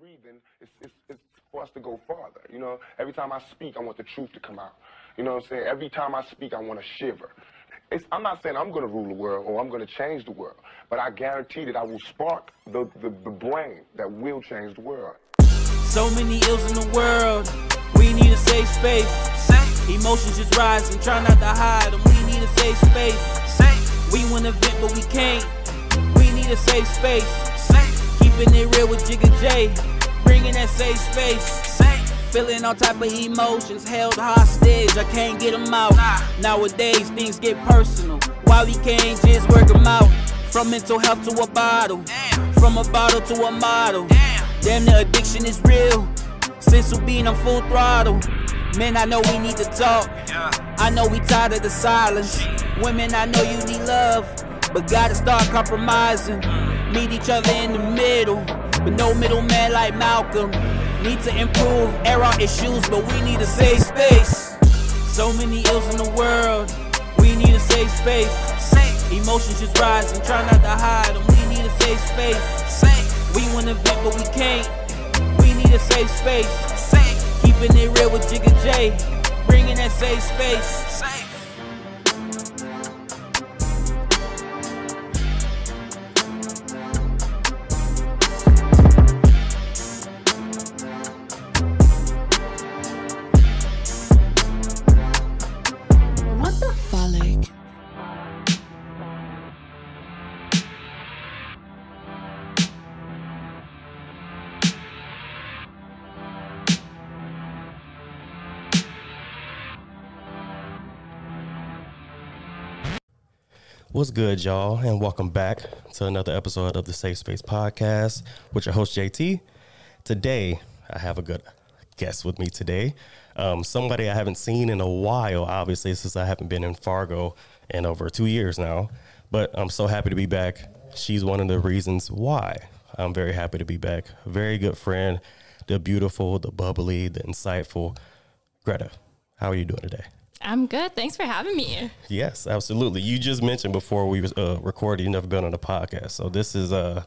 breathing, it's, it's, it's for us to go farther. You know, every time I speak, I want the truth to come out. You know what I'm saying? Every time I speak, I want to shiver. It's, I'm not saying I'm going to rule the world or I'm going to change the world, but I guarantee that I will spark the, the, the brain that will change the world. So many ills in the world, we need a safe space. Emotions just rising, try not to hide them. We need a safe space. We want to vent, but we can't. We need a safe space. Keeping it real with Jigga J, bringing that safe space. Feeling all type of emotions, held hostage, I can't get them out. Nowadays, things get personal. Why we can't just work them out? From mental health to a bottle, from a bottle to a model. Damn, the addiction is real. Since we been on full throttle. Men, I know we need to talk. I know we tired of the silence. Women, I know you need love, but gotta start compromising. Meet each other in the middle, but no middleman like Malcolm. Need to improve, air our issues, but we need a safe space. So many ills in the world, we need a safe space. Emotions just rising, try not to hide them. We need a safe space. We wanna vent, but we can't. We need a safe space. Keeping it real with Jigga J, bringing that safe space. What's good, y'all, and welcome back to another episode of the Safe Space Podcast with your host JT. Today, I have a good guest with me today. Um, somebody I haven't seen in a while, obviously, since I haven't been in Fargo in over two years now. But I'm so happy to be back. She's one of the reasons why I'm very happy to be back. Very good friend, the beautiful, the bubbly, the insightful Greta. How are you doing today? I'm good. Thanks for having me. Yes, absolutely. You just mentioned before we was uh, recording, you never been on a podcast, so this is a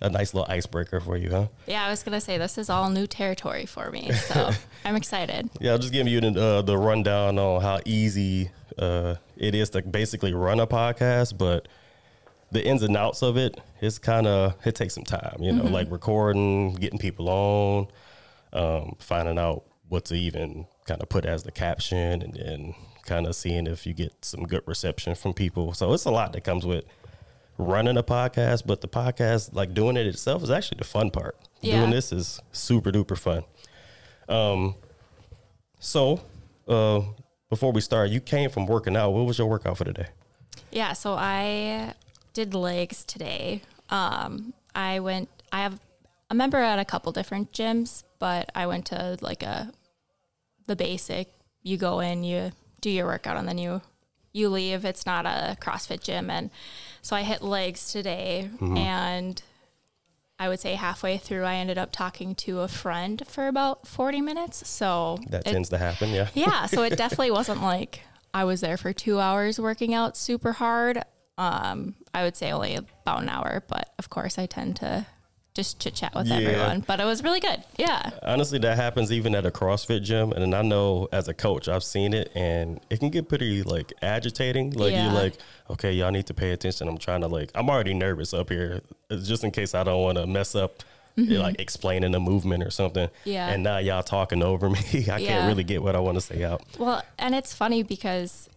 a nice little icebreaker for you, huh? Yeah, I was gonna say this is all new territory for me, so I'm excited. Yeah, I'll just give you the, uh, the rundown on how easy uh, it is to basically run a podcast, but the ins and outs of it, it is kind of it takes some time, you know, like recording, getting people on, um, finding out what to even kind of put as the caption, and then kind of seeing if you get some good reception from people. So it's a lot that comes with running a podcast, but the podcast, like doing it itself, is actually the fun part. Yeah. Doing this is super duper fun. Um, so uh, before we start, you came from working out. What was your workout for today? Yeah, so I did legs today. Um, I went. I have a member at a couple different gyms, but I went to like a the basic. You go in, you do your workout, and then you you leave. It's not a CrossFit gym, and so I hit legs today, and I would say halfway through, I ended up talking to a friend for about forty minutes. So That it- tends to happen, yeah. yeah, so it definitely wasn't like I was there for two hours working out super hard. Um, I would say only about an hour, but of course I tend to just chit chat with Yeah. everyone. But it was really good. Yeah. Honestly, that happens even at a CrossFit gym, and I know as a coach, I've seen it, and it can get pretty like agitating. Like Yeah. you're like, okay, y'all need to pay attention. I'm trying to like, I'm already nervous up here, It's just in case I don't want to mess up. Like explaining a movement or something, Mm-hmm. Yeah. And now y'all talking over me. I Yeah. can't really get what I want to say out. Well, and it's funny because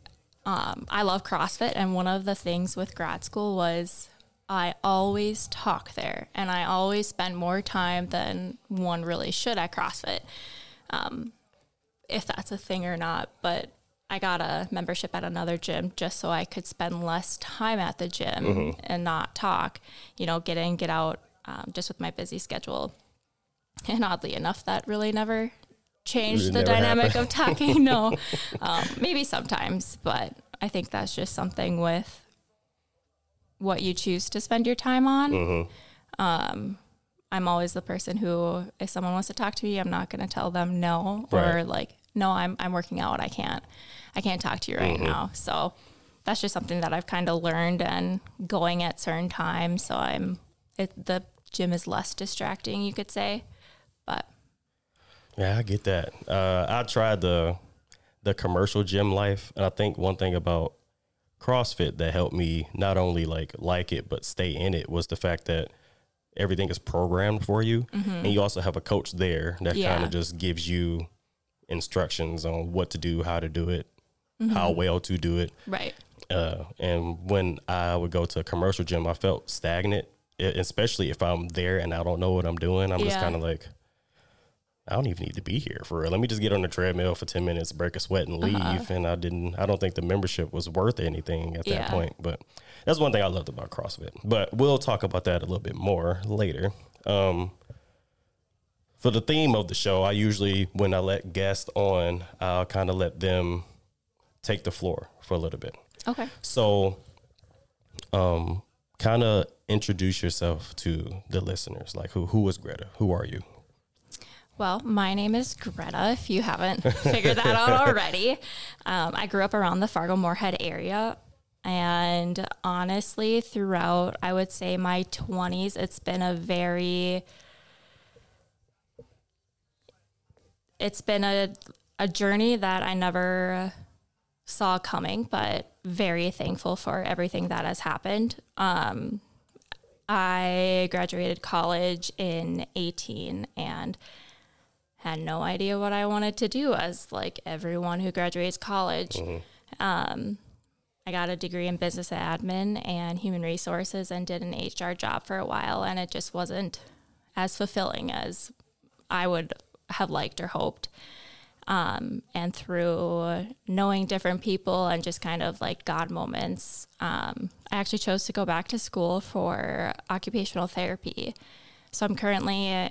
um, I love CrossFit, and one of the things with grad school was I always talk there, and I always spend more time than one really should at CrossFit, um, if that's a thing or not. But I got a membership at another gym just so I could spend less time at the gym and not talk. You know, get in, get out, um, just with my busy schedule. And oddly enough, that really never changed It the never dynamic happened. of talking. No, um, maybe sometimes, but I think that's just something with what you choose to spend your time on. Mm-hmm. Um, I'm always the person who, if someone wants to talk to me, I'm not going to tell them no or Right. like, no, I'm I'm working out. I can't, I can't talk to you right Mm-hmm. now. So that's just something that I've kind of learned and going at certain times. So I'm, it, the gym is less distracting, you could say. But Yeah, I get that. Uh, I tried the the commercial gym life, and I think one thing about CrossFit that helped me not only like like it but stay in it was the fact that everything is programmed for you, and you also have a coach there that Yeah. kind of just gives you instructions on what to do, how to do it, how well to do it. right. Uh, and when I would go to a commercial gym, I felt stagnant, especially if I'm there and I don't know what I'm doing. I'm just kind of like, I don't even need to be here for real. Let me just get on the treadmill for 10 minutes, break a sweat, and leave. And I didn't, I don't think the membership was worth anything at that Yeah. point. But that's one thing I loved about CrossFit. But we'll talk about that a little bit more later. Um, for the theme of the show, I usually, when I let guests on, I'll kind of let them take the floor for a little bit. Okay. So, um, kind of introduce yourself to the listeners. Like, who who is Greta? Who are you? Well, my name is Greta, if you haven't figured that out already. Um, I grew up around the Fargo Moorhead area. And honestly, throughout, I would say my 20s, it's been a very, it's been a, a journey that I never saw coming, but very thankful for everything that has happened. Um, I graduated college in 18 and had no idea what I wanted to do as like everyone who graduates college. Um, I got a degree in business admin and human resources and did an HR job for a while, and it just wasn't as fulfilling as I would have liked or hoped. Um, and through knowing different people and just kind of like God moments, um, I actually chose to go back to school for occupational therapy. So I'm currently,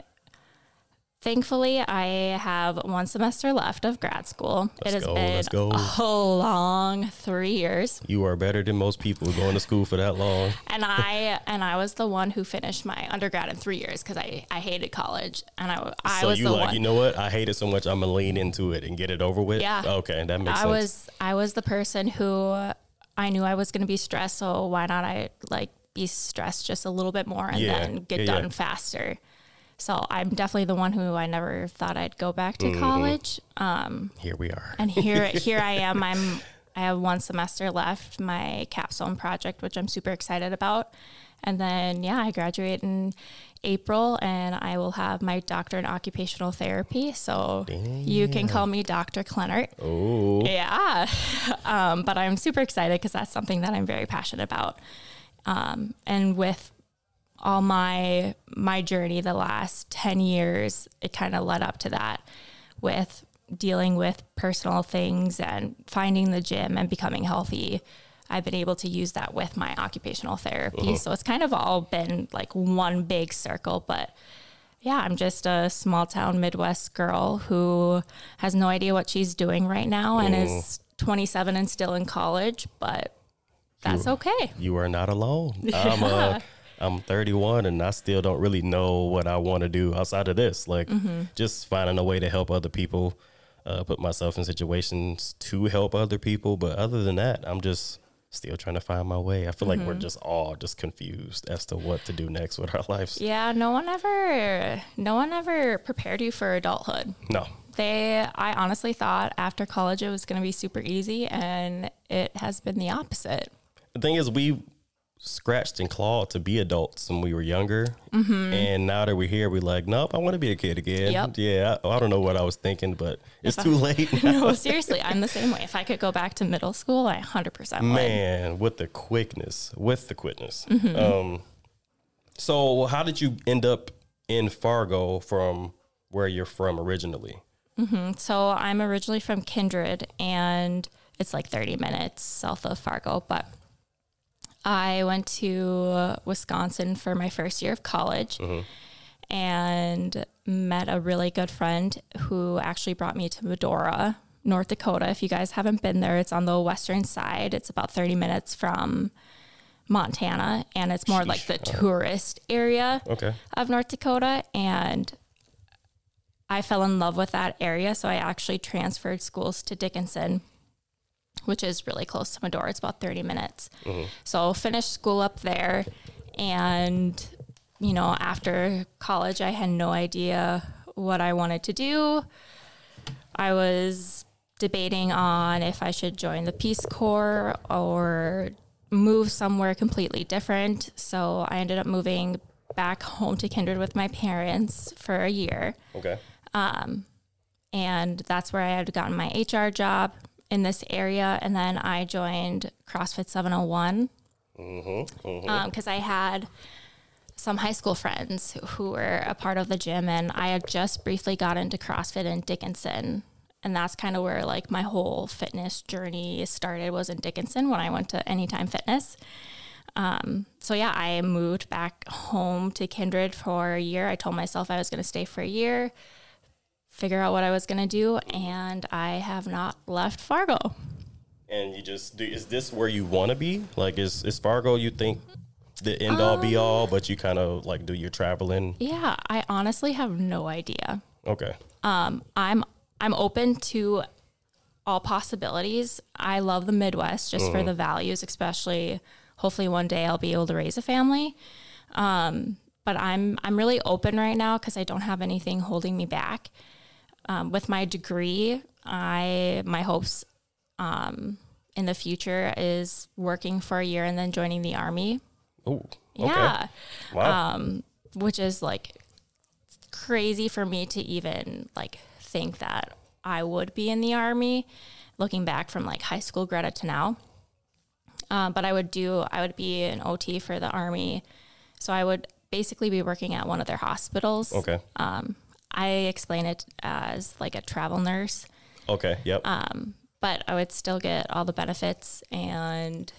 thankfully, I have one semester left of grad school. Let's it has go, been a long three years, You are better than most people going to school for that long. and I and I was the one who finished my undergrad in three years because I, I hated college, and I I so was you the like, one. you know what? I hate it so much. I'm gonna lean into it and get it over with. Yeah. Okay, that makes I sense. was I was the person who I knew I was going to be stressed, so why not I like be stressed just a little bit more and Yeah. then get Yeah, done yeah. faster. So I'm definitely the one who I never thought I'd go back to Mm-hmm. college. Um, Here we are. and here here I am. I'm I have one semester left, my capstone project, which I'm super excited about. And then yeah, I graduate in April and I will have my doctor in occupational therapy. So you can call me Dr. Klinnert. Oh, Yeah. Um, but I'm super excited because that's something that I'm very passionate about. Um, and with all my my journey the last 10 years, it kind of led up to that with dealing with personal things and finding the gym and becoming healthy. I've been able to use that with my occupational therapy. So it's kind of all been like one big circle, but yeah, I'm just a small town Midwest girl who has no idea what she's doing right now and is 27 and still in college, but that's okay. you are not alone. I'm uh, I'm 31 and I still don't really know what I want to do outside of this. Like Mm-hmm. just finding a way to help other people, uh, put myself in situations to help other people. But other than that, I'm just still trying to find my way. I feel like Mm-hmm. we're just all just confused as to what to do next with our lives. Yeah, no one ever no one ever prepared you for adulthood. No, They I honestly thought after college it was going to be super easy and it has been the opposite. the thing is, we scratched and clawed to be adults when we were younger, and now that we're here, we're like, nope, I want to be a kid again. Yep. Yeah, I, I don't know what I was thinking, but it's too late. now. No, seriously, I'm the same way. If I could go back to middle school, I 100% would. Man, with the quickness, with the quickness. Mm-hmm. Um, so how did you end up in Fargo from where you're from originally? So I'm originally from Kindred, and it's like 30 minutes south of Fargo. But I went to Wisconsin for my first year of college mm-hmm. and met a really good friend who actually brought me to Medora, North Dakota. If you guys haven't been there, it's on the western side. It's about 30 minutes from Montana, and it's more like the tourist area Okay. of North Dakota and I fell in love with that area. So I actually transferred schools to Dickinson, which is really close to Medora. It's about 30 minutes. Mm-hmm. So finished school up there. And, you know, after college, I had no idea what I wanted to do. I was debating on if I should join the Peace Corps or move somewhere completely different. So I ended up moving back home to Kindred with my parents for a year. Okay. Um, and that's where I had gotten my HR job in this area. And then I joined CrossFit 701 because mm-hmm, um, mm-hmm. I had some high school friends who were a part of the gym. And I had just briefly got into CrossFit in Dickinson. And that's kind of where like my whole fitness journey started was in Dickinson when I went to Anytime Fitness. Um, so yeah, I moved back home to Kindred for a year. I told myself I was going to stay for a year, figure out what I was going to do, and I have not left Fargo. And you just do, is this where you want to be? Like, is is Fargo? You think the end all be all, but you kind of like do your traveling? Yeah, I honestly have no idea. Okay. Um, I'm I'm open to all possibilities. I love the Midwest just for the values, especially hopefully one day I'll be able to raise a family. Um, but I'm I'm really open right now because I don't have anything holding me back. Um, with my degree, I my hopes um, in the future is working for a year and then joining the army. Oh. Okay. Yeah Wow. which is like crazy for me to even like think that I would be in the army looking back from like high school Greta to now. Um, but I would do, I would be an OT for the army. So I would basically be working at one of their hospitals. okay. I explain it as like a travel nurse, okay. Yep. but I would still get all the benefits and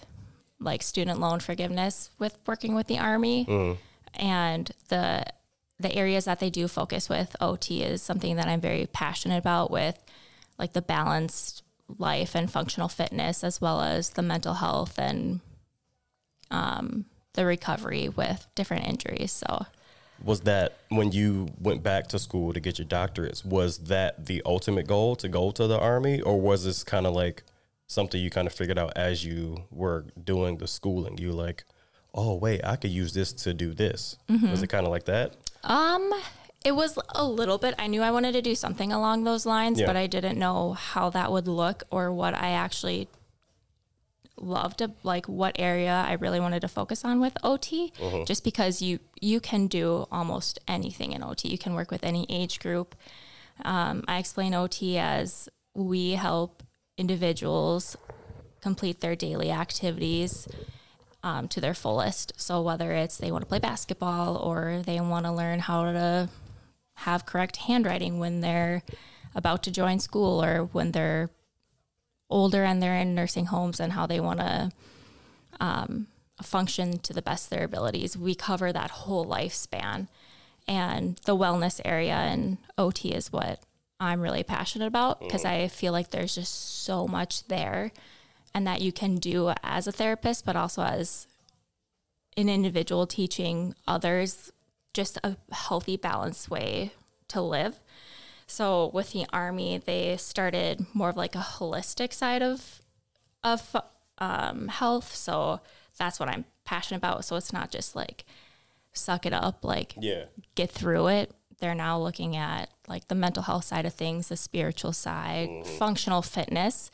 like student loan forgiveness with working with the army. And the the areas that they do focus with OT is something that I'm very passionate about with like the balanced life and functional fitness as well as the mental health and um, the recovery with different injuries. So was that when you went back to school to get your doctorates? Was that the ultimate goal to go to the army, or was this kind of like something you kind of figured out as you were doing the schooling? You like, oh wait, I could use this to do this. Was it kind of like that? Um, it was a little bit. I knew I wanted to do something along those lines, Yeah. but I didn't know how that would look or what I actually loved to like what area I really wanted to focus on with OT just because you you can do almost anything in OT. You can work with any age group. Um, I explain OT as we help individuals complete their daily activities um, to their fullest. So whether it's they want to play basketball or they want to learn how to have correct handwriting when they're about to join school or when they're older and they're in nursing homes and how they want to um, function to the best of their abilities. We cover that whole lifespan. And the wellness area and OT is what I'm really passionate about because I feel like there's just so much there and that you can do as a therapist, but also as an individual teaching others just a healthy, balanced way to live. So with the army, they started more of like a holistic side of of um, health. So that's what I'm passionate about. So it's not just like suck it up, like Yeah. get through it. They're now looking at like the mental health side of things, the spiritual side, functional fitness.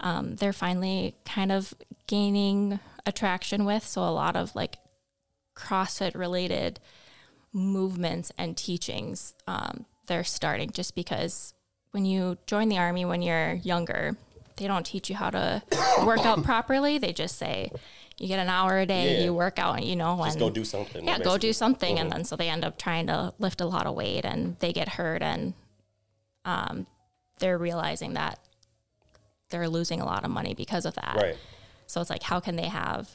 Um, they're finally kind of gaining attraction with. So a lot of like CrossFit related movements and teachings, um, they're starting just because when you join the army when you're younger, they don't teach you how to work out properly. They just say you get an hour a day, Yeah. you work out, you know, Just and go do something. yeah, go do basically. something, and then so they end up trying to lift a lot of weight, and they get hurt, and um, they're realizing that they're losing a lot of money because of that. Right. So it's like, how can they have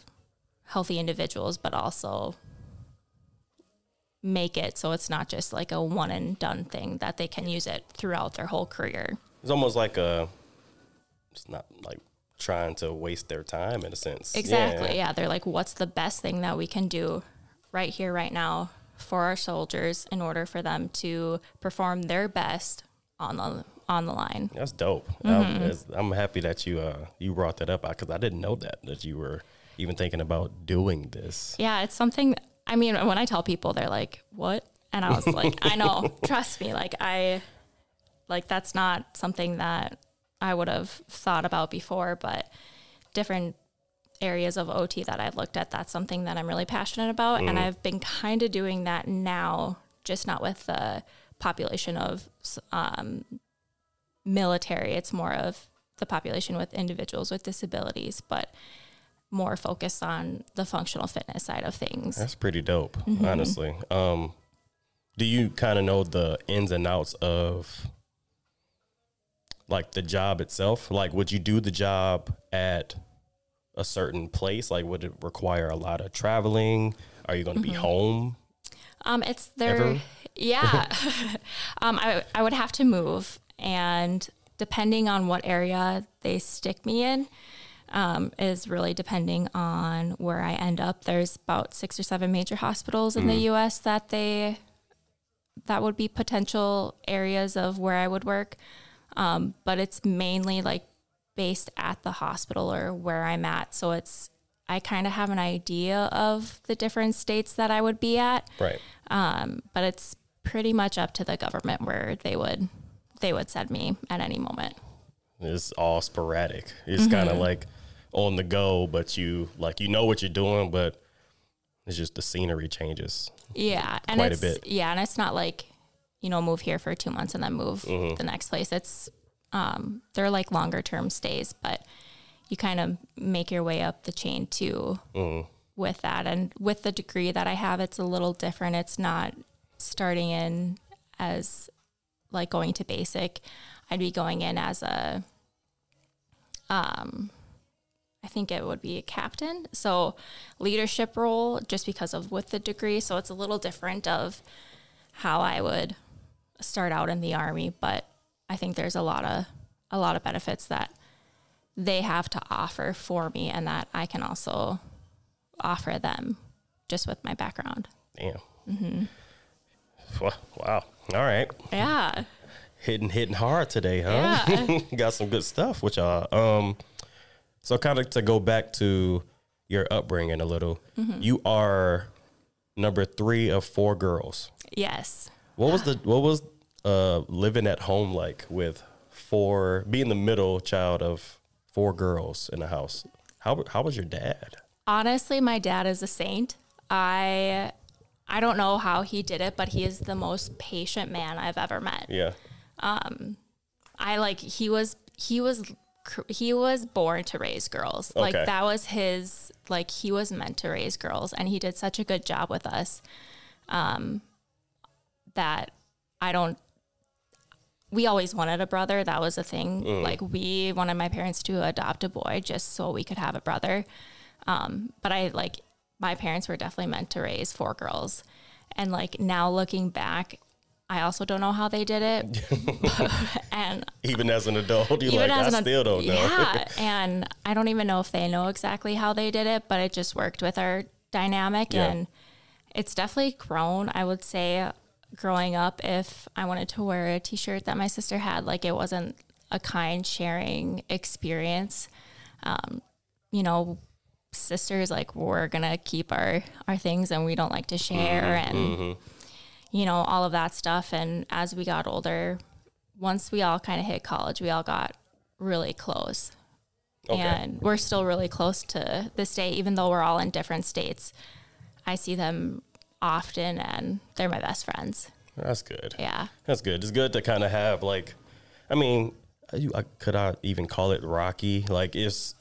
healthy individuals, but also make it so it's not just like a one and done thing that they can use it throughout their whole career. It's almost like a. It's not like trying to waste their time in a sense. Exactly. Yeah. They're like, what's the best thing that we can do right here, right now for our soldiers in order for them to perform their best on the on the line. That's dope. Mm-hmm. I'm, I'm happy that you uh you brought that up because I didn't know that that you were even thinking about doing this. Yeah, it's something I mean, when I tell people they're like, What? And I was like, I know, trust me. Like, I, like, that's not something that I would have thought about before, but different areas of OT that I've looked at, that's something that I'm really passionate about. And I've been kind of doing that now, just not with the population of um, military. It's more of the population with individuals with disabilities, but more focused on the functional fitness side of things. That's pretty dope, honestly. Um, do you kind of know the ins and outs of like the job itself? Like, would you do the job at a certain place? Like, would it require a lot of traveling? Are you going to be home? Um, it's there. Ever? Yeah. um, I, I would have to move, and depending on what area they stick me in, um, is really depending on where I end up. There's about six or seven major hospitals in the U.S. that they that would be potential areas of where I would work, um, but it's mainly like based at the hospital or where I'm at. So it's I kind of have an idea of the different states that I would be at Right. um, but it's pretty much up to the government where they would they would send me at any moment. It's all sporadic. It's kind of like on the go, but you like you know what you're doing, but it's just the scenery changes. Yeah, and Quite a it's bit. yeah, and it's not like you know move here for two months and then move Mm-hmm. the next place. It's um, they're like longer term stays, but you kind of make your way up the chain too Mm-hmm. with that. And with the degree that I have, it's a little different. It's not starting in as like going to basic. I'd be going in as a um I think it would be a captain. So leadership role just because of with the degree. So it's a little different of how I would start out in the army, but I think there's a lot of a lot of benefits that they have to offer for me and that I can also offer them just with my background. Damn. Mm-hmm. Wow. All right. Yeah. Hitting hitting hard today, huh? Yeah. Got some good stuff with y'all. Um, so kind of to go back to your upbringing a little, Mm-hmm. you are number three of four girls. Yes. What was the what was uh living at home like with four being the middle child of four girls in the house? How how was your dad? Honestly, my dad is a saint. I I don't know how he did it, but he is the most patient man I've ever met. Yeah. I like he was he was he was born to raise girls. Like that was his like he was meant to raise girls and he did such a good job with us. Um that I don't we always wanted a brother. That was a thing. Like we wanted my parents to adopt a boy just so we could have a brother. Um but I like my parents were definitely meant to raise four girls. And like now looking back, I also don't know how they did it. and Even as an adult, even like, I an still don't know. Yeah, and I don't even know if they know exactly how they did it, but it just worked with our dynamic, Yeah. and it's definitely grown. I would say, growing up, if I wanted to wear a T-shirt that my sister had, like it wasn't a kind sharing experience. Um, you know, sisters like we're gonna keep our our things, and we don't like to share, and you know all of that stuff. And as we got older, once we all kind of hit college, we all got really close. Okay. And we're still really close to this day, even though we're all in different states. I see them often and they're my best friends. That's good. Yeah. That's good. It's good to kind of have like, I mean, you, I, could I even call it rocky? Like it's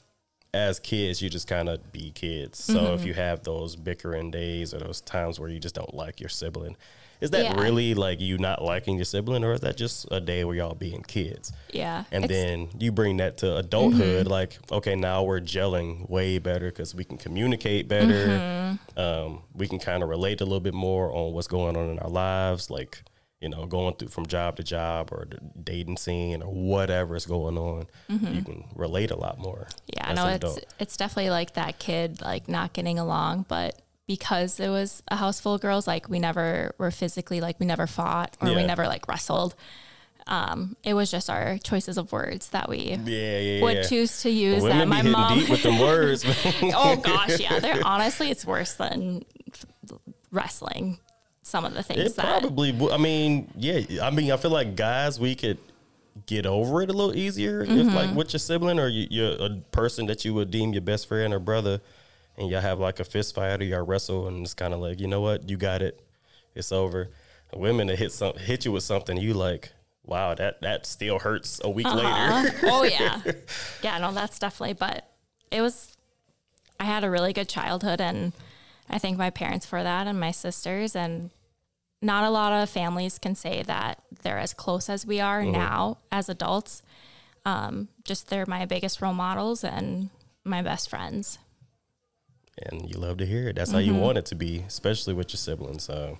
as kids, you just kind of be kids. So Mm-hmm. if you have those bickering days or those times where you just don't like your sibling, is that Yeah. really like you not liking your sibling, or is that just a day where y'all being kids? Yeah. And It's- then you bring that to adulthood, mm-hmm. like, okay, now we're gelling way better because we can communicate better. Mm-hmm. Um, we can kind of relate a little bit more on what's going on in our lives, like, you know, going through from job to job or the dating scene or whatever is going on. You mm-hmm. can relate a lot more. Yeah, no, it's adult. it's definitely like that kid like not getting along, but because it was a house full of girls, like we never were physically like we never fought or we never like wrestled. Um, it was just our choices of words that we Yeah, yeah, would yeah. choose to use that my mom deep with them words. oh gosh, yeah. They're honestly it's worse than wrestling. some of the things It that probably. I mean, yeah. I mean, I feel like guys, we could get over it a little easier if, Mm-hmm. like, with your sibling or you, you're a person that you would deem your best friend or brother, and y'all have like a fist fight or y'all wrestle, and it's kind of like, you know what, you got it, it's over. Women that hit some hit you with something, you like, wow, that that still hurts a week later. oh yeah. Yeah no that's definitely but it was i had a really good childhood and i thank my parents for that and my sisters and not a lot of families can say that they're as close as we are now as adults. Um, just they're my biggest role models and my best friends and you love to hear it. That's how you mm-hmm. want it to be, especially with your siblings. Uh,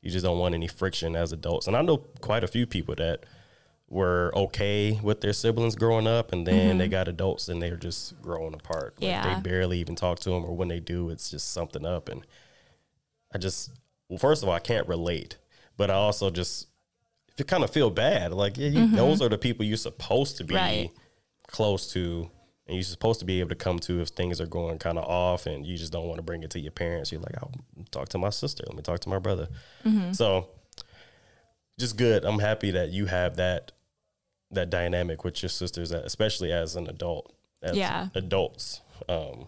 you just don't want any friction as adults. And I know quite a few people that were okay with their siblings growing up, and then they mm-hmm. got adults and they're just growing apart. Like Yeah. they barely even talk to them, or when they do, it's just something up. And I just, well, first of all, I can't relate, but I also just, you kind of feel bad. Like, yeah, you, mm-hmm. those are the people you're supposed to be Right. close to and you're supposed to be able to come to if things are going kind of off and you just don't want to bring it to your parents you're like i'll talk to my sister let me talk to my brother. So just good. I'm happy that you have that that dynamic with your sisters especially as an adult as Yeah. adults. Um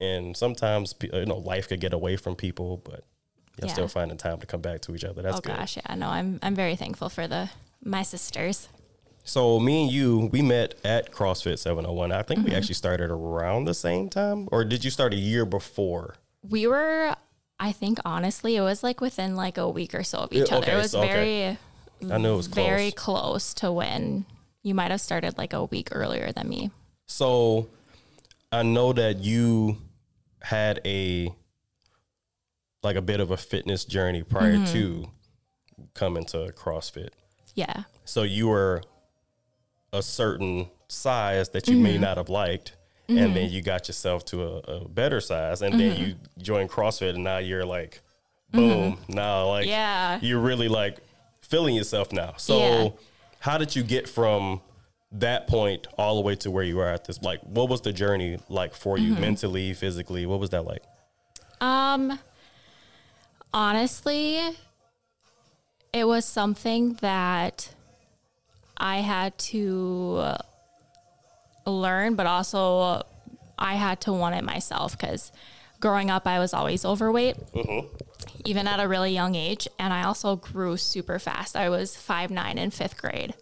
and sometimes you know life could get away from people but you're Yeah. still finding time to come back to each other. That's oh good. gosh yeah no i'm i'm very thankful for the my sisters So me and you, we met at CrossFit 701. I think Mm-hmm. we actually started around the same time, or did you start a year before? we were i think honestly it was like within like a week or so of each other okay, it was so- okay. very I knew it was close. very close to when you might have started like a week earlier than me. So I know that you had a like a bit of a fitness journey prior Mm-hmm. to coming to CrossFit. Yeah. So you were a certain size that you Mm-hmm. may not have liked. And then you got yourself to a, a better size, and then Mm-hmm. you join CrossFit, and now you're like, boom! Now, like, Yeah. you're really like feeling yourself now. So, Yeah. how did you get from that point all the way to where you are at this? Like, what was the journey like for you Mm-hmm. mentally, physically? What was that like? Um honestly, it was something that I had to learn, but also I had to want it myself because growing up, I was always overweight, even at a really young age. And I also grew super fast. I was five nine in fifth grade.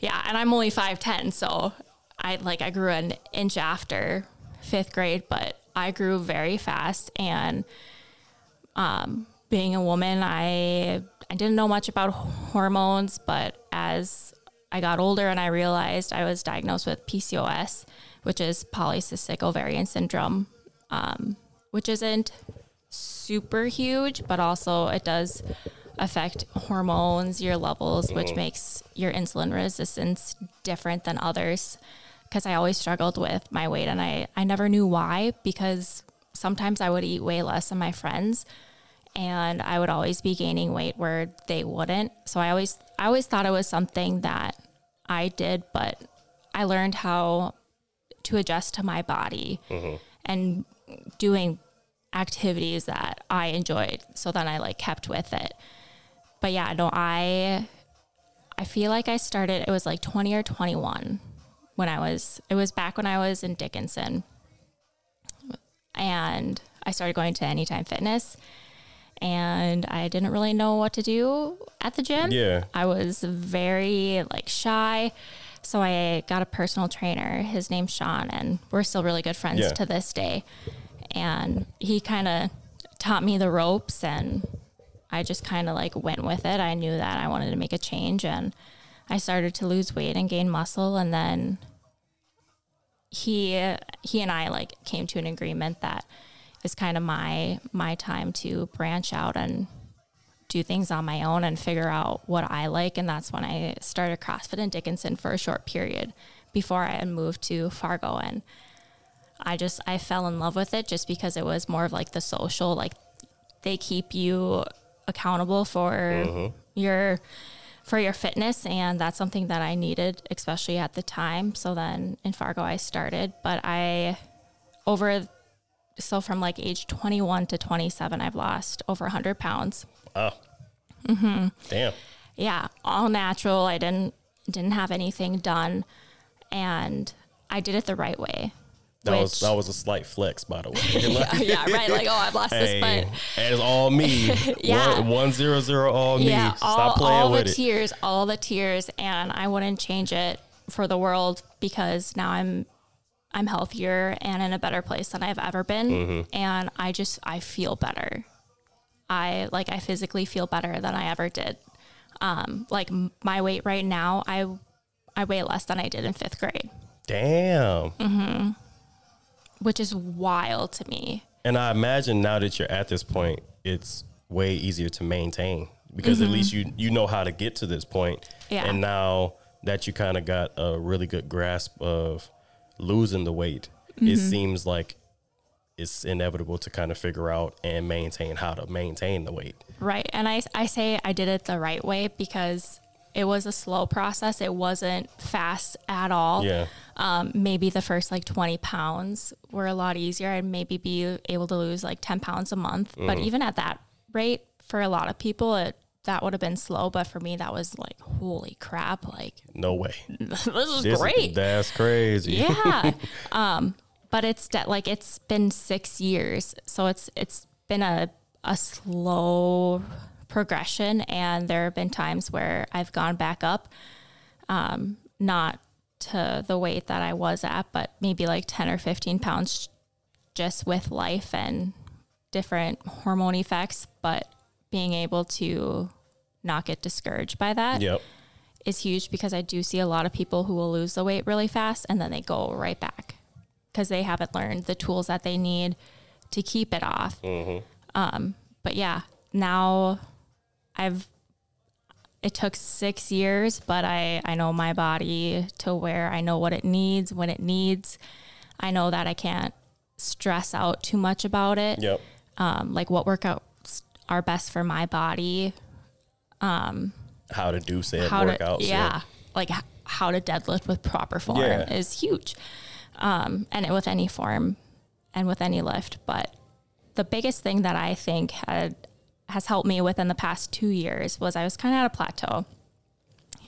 Yeah, and I'm only 5'10, so I like I grew an inch after fifth grade, but I grew very fast and um, being a woman, I I didn't know much about hormones, but as I got older and I realized I was diagnosed with PCOS, which is polycystic ovarian syndrome, um, which isn't super huge, but also it does affect hormones, your levels, which makes your insulin resistance different than others. Because I always struggled with my weight and I, I never knew why because sometimes I would eat way less than my friends and I would always be gaining weight where they wouldn't. So I always I always thought it was something that I did, but I learned how to adjust to my body mm-hmm. and doing activities that I enjoyed. So then I like kept with it. But yeah, no, I I feel like I started it was like 20 or 21 when I was it was back when I was in Dickinson. And I started going to Anytime Fitness and I didn't really know what to do at the gym. Yeah. I was very like shy. So I got a personal trainer. His name's Sean and we're still really good friends Yeah. to this day. And he kind of taught me the ropes and I just kind of like went with it. I knew that I wanted to make a change and I started to lose weight and gain muscle and then he he and I like came to an agreement that it's kind of my my time to branch out and do things on my own and figure out what I like. And that's when I started CrossFit in Dickinson for a short period before I had moved to Fargo. And I just I fell in love with it just because it was more of like the social like they keep you accountable for mm-hmm. your for your fitness. And that's something that I needed especially at the time. So then in Fargo I started but I over so from like age 21 to 27, I've lost over 100 pounds. Oh. Mm-hmm. Damn. Yeah, all natural. I didn't didn't have anything done, and I did it the right way. That was that was a slight flex, by the way. yeah, right. Like, oh, I've lost hey, this, but and it's all me. Yeah. one, one zero zero, all me. yeah, Stop all, playing all with the it. tears, all the tears, and I wouldn't change it for the world because now I'm I'm healthier and in a better place than I've ever been, Mm-hmm. and I just I feel better. I like I physically feel better than I ever did. Um, like m- my weight right now, I I weigh less than I did in fifth grade, Damn. Mm-hmm. which is wild to me. And I imagine now that you're at this point, it's way easier to maintain because at least you you know how to get to this point. Mm-hmm. Yeah. And now that you kind of got a really good grasp of losing the weight, it Mm-hmm. seems like it's inevitable to kind of figure out and maintain how to maintain the weight. Right. And I, I say I did it the right way because it was a slow process. It wasn't fast at all. Yeah. Um, maybe the first like 20 pounds were a lot easier. I'd maybe be able to lose like 10 pounds a month. But even at that rate, for a lot of people, it that would have been slow. But for me, that was like, holy crap. Like, No way. this is This- great. That's crazy. yeah um but it's de- like it's been six years so it's it's been a a slow progression and there have been times where i've gone back up um not to the weight that i was at but maybe like 10 or 15 pounds just with life and different hormone effects but being able to not get discouraged by that Yep. is huge because I do see a lot of people who will lose the weight really fast and then they go right back because they haven't learned the tools that they need to keep it off. Um, but yeah, now I've it took six years, but I I know my body to where I know what it needs when it needs. I know that I can't stress out too much about it Yep. um, like what workouts are best for my body, How to do said how workouts. to yeah, like how to deadlift with proper form Yeah. is huge, um, and it, with any form and with any lift. But the biggest thing that I think had has helped me within the past two years was I was kind of at a plateau,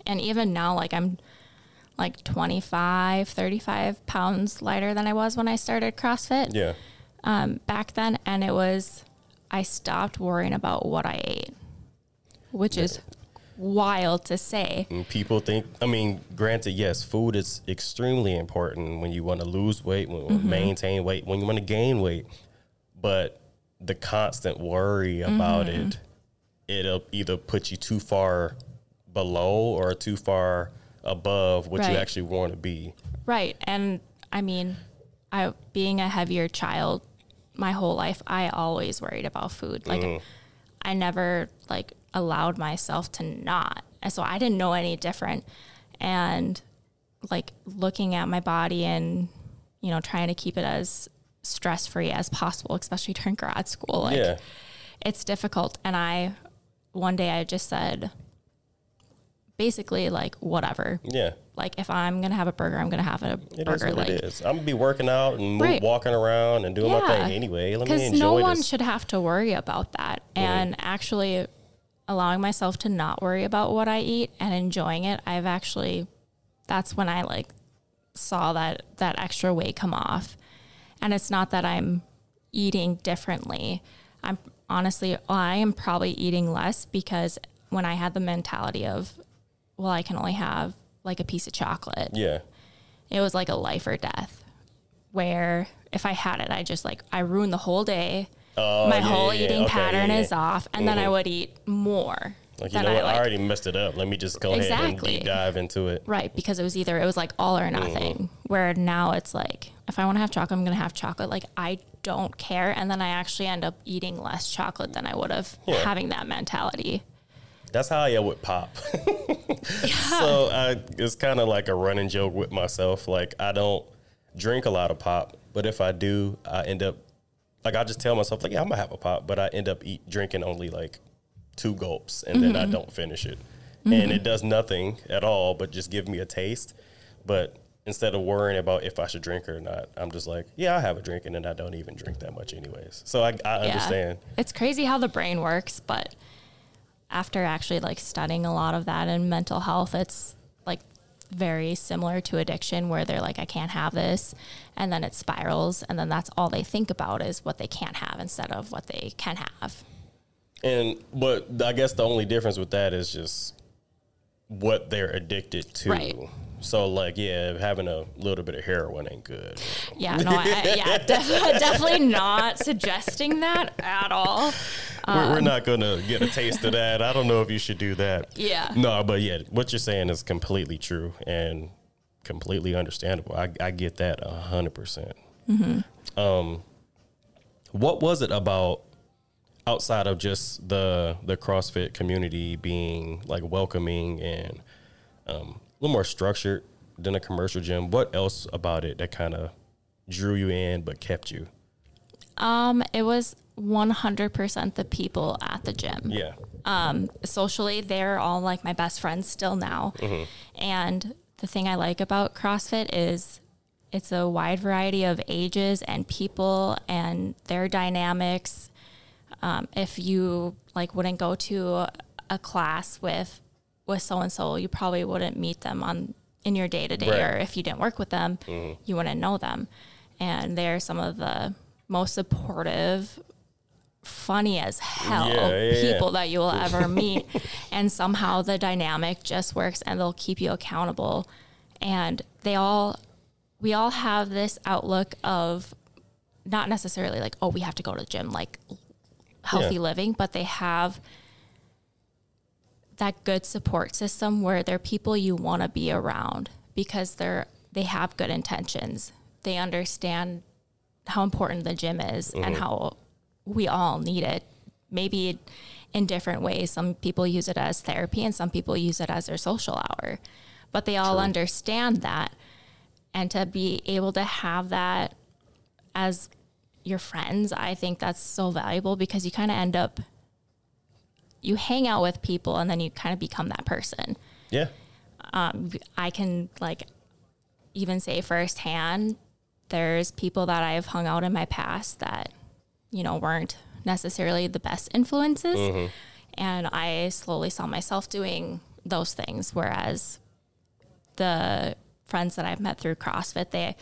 and even now, like I'm like 25 35 pounds lighter than i was when i started crossfit Yeah. um, back then, and it was I stopped worrying about what I ate, which is wild to say. And people think, I mean, granted, yes, food is extremely important when you want to lose weight, when to mm-hmm. maintain weight, when you want to gain weight. But the constant worry mm-hmm. about it, it'll either put you too far below or too far above what you actually want to be. Right, and I mean, I being a heavier child, my whole life, I always worried about food. Like, mm-hmm. I never like allowed myself to not, and so I didn't know any different. And like looking at my body and you know trying to keep it as stress free as possible, especially during grad school. Like, yeah. it's difficult. And I, one day I just said, basically, like, whatever. Yeah. Like, if I'm going to have a burger, I'm going to have a It is burger. what like, it is. I'm gonna be working out and move, Right. walking around and doing my thing anyway. Let me because enjoy no one this. should have to worry about that. And actually, allowing myself to not worry about what I eat and enjoying it, I've actually, that's when I like saw that that extra weight come off. And it's not that I'm eating differently. I'm honestly, I am probably eating less because when I had the mentality of, well, I can only have like a piece of chocolate yeah. it was like a life or death where if I had it, I just like, I ruined the whole day. Oh, My yeah, whole yeah, eating Okay, pattern yeah. is off. And then I mm-hmm. would eat more. Like you know what? I, already messed it up. Let me just go ahead and deep dive into it. Right. Because it was either, it was like all or mm-hmm. nothing. Where now it's like, if I want to have chocolate, I'm going to have chocolate. Like, I don't care. And then I actually end up eating less chocolate than I would have having that mentality. That's how I am with pop. So I, it's kind of like a running joke with myself. Like I don't drink a lot of pop, but if I do, I end up like I just tell myself like, yeah, I'm gonna have a pop, but I end up eat drinking only like two gulps, and then I mm-hmm. don't finish it, and it does nothing at all, but just give me a taste. But instead of worrying about if I should drink or not, I'm just like, yeah, I have a drink, and then I don't even drink that much anyways. So I, I understand. It's crazy how the brain works, but after actually like studying a lot of that in mental health, it's like very similar to addiction where they're like, I can't have this. And then it spirals. And then that's all they think about is what they can't have instead of what they can have. And but I guess the only difference with that is just what they're addicted to. Right. So like, yeah, having a little bit of heroin ain't good. Yeah, no, I, yeah, def- definitely not suggesting that at all. we're, we're not gonna get a taste of that. I don't know if you should do that. Yeah. No, but yeah, what you're saying is completely true and completely understandable. I, I get that a hundred percent. Um, what was it about outside of just the the CrossFit community being like welcoming and um, little more structured than a commercial gym? What else about it that kind of drew you in but kept you? Um, it was 100% the people at the gym. Yeah. socially they're all like my best friends still now and the thing i like about crossfit is it's a wide variety of ages and people and their dynamics um, if you like wouldn't go to a class with with so and so you probably wouldn't meet them on in your day to day or if you didn't work with them mm-hmm. you wouldn't know them and they're some of the most supportive funny as hell Yeah, yeah, yeah. people that you will ever meet. and somehow the dynamic just works and they'll keep you accountable. And they all, we all have this outlook of not necessarily like, oh, we have to go to the gym, like healthy Yeah. living, but they have that good support system where they're people you want to be around because they're they have good intentions. They understand how important the gym is and mm-hmm. how we all need it. Maybe in different ways. Some people use it as therapy and some people use it as their social hour. But they all understand that. And to be able to have that as your friends, I think that's so valuable because you kind of end up you hang out with people and then you kind of become that person. Yeah. Um, I can like even say firsthand, there's people that I've hung out in my past that, you know, weren't necessarily the best influences. Mm-hmm. And I slowly saw myself doing those things. Whereas the friends that I've met through CrossFit, they,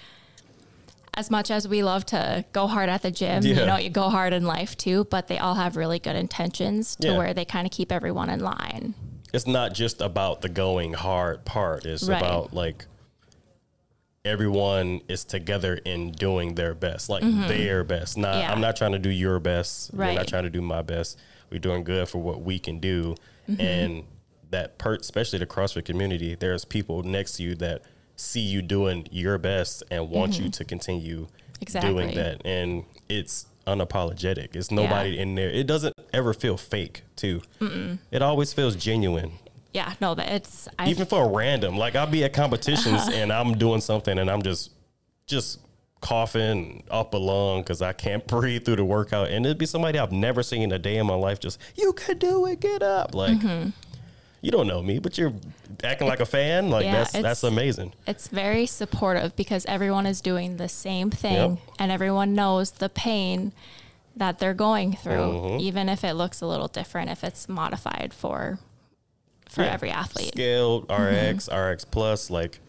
as much as we love to go hard at the gym, Yeah. you know, you go hard in life too, but they all have really good intentions to Yeah. where they kind of keep everyone in line. it's not just about the going hard part. It's Right. about like everyone is together in doing their best, like their best. Not Mm-hmm. Yeah. I'm not trying to do your best. You're Right. not trying to do my best. We're doing good for what we can do, Mm-hmm. and that part, especially the CrossFit community, there's people next to you that see you doing your best and want you to continue doing Mm-hmm. That, and it's unapologetic. It's nobody in there. It doesn't ever feel fake, too. It always feels genuine Yeah, no, that it's I even for a random like i'll be at competitions and i'm doing something and i'm just just coughing up a lung because i can't breathe through the workout and it'd be somebody i've never seen in a day in my life just you could do it get up like Mm-hmm. You don't know me but you're acting like a fan like Yeah, that's that's amazing it's very supportive because everyone is doing the same thing Yep. and everyone knows the pain that they're going through Mm-hmm. even if it looks a little different if it's modified for for Yeah. every athlete scaled Mm-hmm. rx rx plus like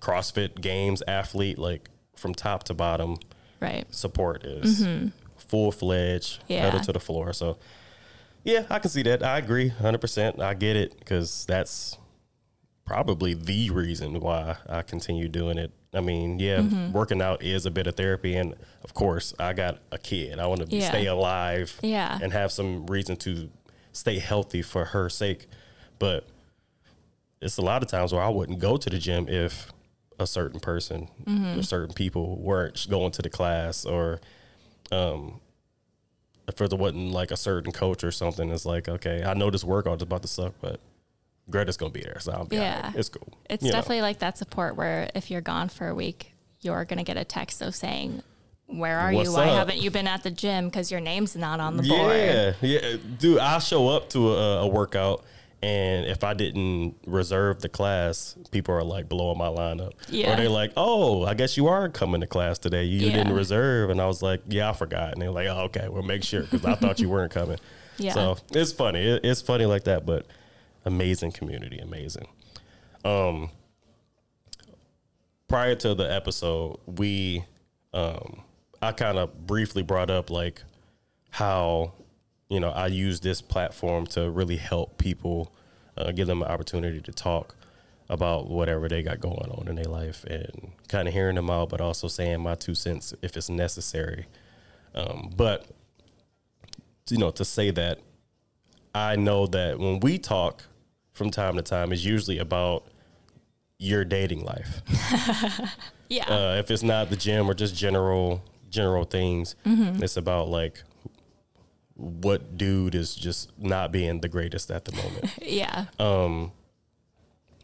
crossfit games athlete like from top to bottom right support is full fledged, Mm-hmm. Yeah. pedal to the floor. So, yeah, I can see that. I agree, hundred percent. I get it because that's probably the reason why I continue doing it. I mean, yeah, Mm-hmm. working out is a bit of therapy, and of course, I got a kid. I want to Yeah. stay alive, Yeah. and have some reason to stay healthy for her sake. But it's a lot of times where I wouldn't go to the gym if a certain person Mm-hmm. or certain people weren't going to the class or um if there wasn't like a certain coach or something it's like okay i know this workout is about to suck but greta's gonna be there so i'll be Yeah. yeah it's cool it's You know. definitely like that support where if you're gone for a week you're going to get a text of saying where are What's you why up? haven't you been at the gym because your name's not on the board yeah yeah dude i'll show up to a, a workout And if I didn't reserve the class, people are like blowing my line up. Yeah. Or they're like, oh, I guess you are coming to class today. You Yeah. didn't reserve. And I was like, yeah, I forgot. And they're like, oh, okay, well, make sure because I thought you weren't coming. Yeah. So it's funny. It, it's funny like that, but amazing community. Amazing. Um, prior to the episode, we, um, I kind of briefly brought up like how, you know, I use this platform to really help people, uh, give them an opportunity to talk about whatever they got going on in their life and kind of hearing them out, but also saying my two cents if it's necessary. Um, but, you know, to say that I know that when we talk from time to time, it's usually about your dating life. Yeah. Uh, if it's not the gym or just general general things, it's about like what dude is just not being the greatest at the moment. yeah.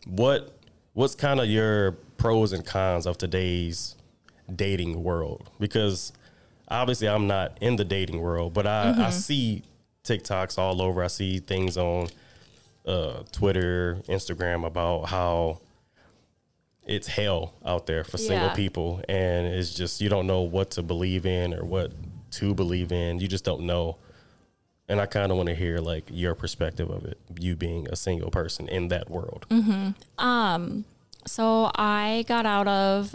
what what's kind of your pros and cons of today's dating world? Because obviously I'm not in the dating world, but I, I see TikToks all over. I see things on uh, Twitter, Instagram about how it's hell out there for single Yeah. people, and it's just you don't know what to believe in or what to believe in. You just don't know. And I kind of want to hear like your perspective of it, you being a single person in that world. Um. So I got out of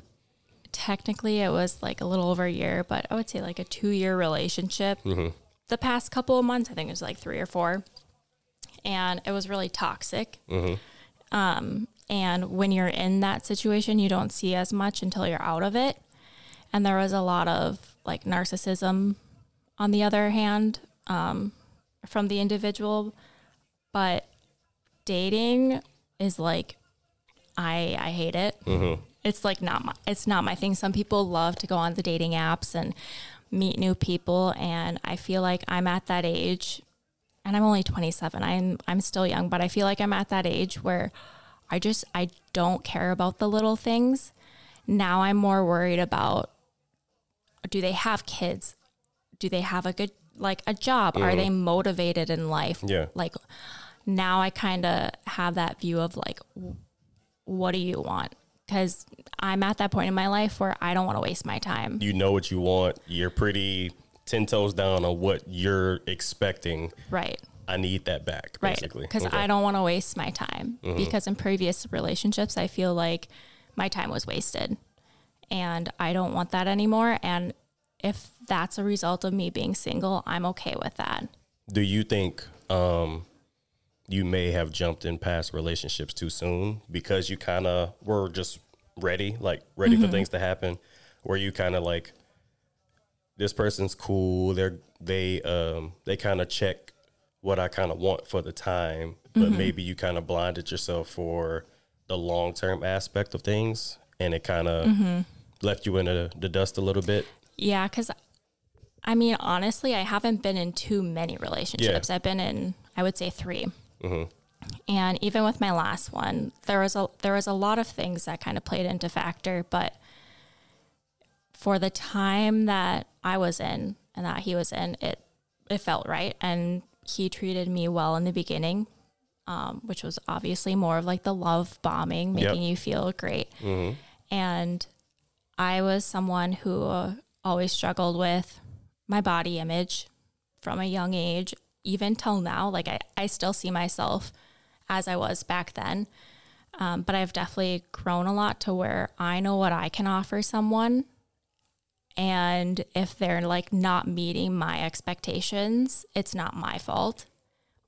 technically it was like a little over a year, but I would say like a two year relationship. The past couple of months, I think it was like three or four, and it was really toxic. Um, and when you're in that situation, you don't see as much until you're out of it. And there was a lot of like narcissism, on the other hand, um, from the individual. But dating is like I I hate it. Mm-hmm. It's like not my it's not my thing. Some people love to go on the dating apps and meet new people and I feel like I'm at that age and I'm only 27. I'm I'm still young, but I feel like I'm at that age where I just I don't care about the little things. Now I'm more worried about do they have kids? Do they have a good like a job? Are they mm-hmm. motivated in life? Yeah. Like now I kind of have that view of like what do you want? Cuz I'm at that point in my life where I don't want to waste my time. You know what you want. You're pretty ten toes down on what you're expecting. Right. I need that back, Right. basically. Because Okay. I don't want to waste my time. Mm-hmm. Because in previous relationships, I feel like my time was wasted. And I don't want that anymore. And if that's a result of me being single, I'm okay with that. Do you think um, you may have jumped in past relationships too soon because you kind of were just ready, like ready Mm-hmm. for things to happen? Were you kind of like, this person's cool? They're they um they kind of check what I kind of want for the time, but Mm-hmm. maybe you kind of blinded yourself for the long term aspect of things, and it kind of Mm-hmm. left you in the, the dust a little bit. Yeah. Because I mean, honestly, I haven't been in too many relationships. I've been in, I would say 3 And even with my last one, there was a there was a lot of things that kind of played into factor, but for the time that I was in and that he was in, it it felt right, and he treated me well in the beginning, um, which was obviously more of like the love bombing, making you feel great. And I was someone who uh, always struggled with my body image from a young age, even till now. Like I, I still see myself as I was back then. Um, but I've definitely grown a lot to where I know what I can offer someone. And if they're like not meeting my expectations, it's not my fault.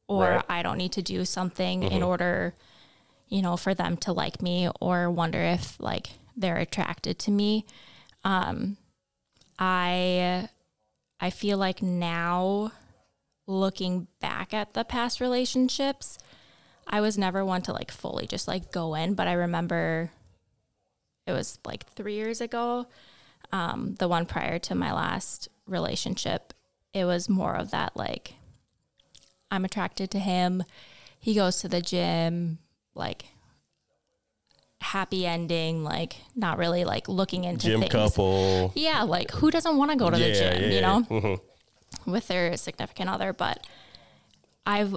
Or Right. I don't need to do something in order, you know, for them to like me or wonder if like they're attracted to me. Um, I I feel like now looking back at the past relationships, I was never one to like fully just like go in, but I remember it was like three years ago, um, the one prior to my last relationship. It was more of that like I'm attracted to him. He goes to the gym, like happy ending, like not really like looking into Gym things. couple. Yeah, like who doesn't want to go to the gym, yeah, you yeah. know, Mhm. with their significant other? But I've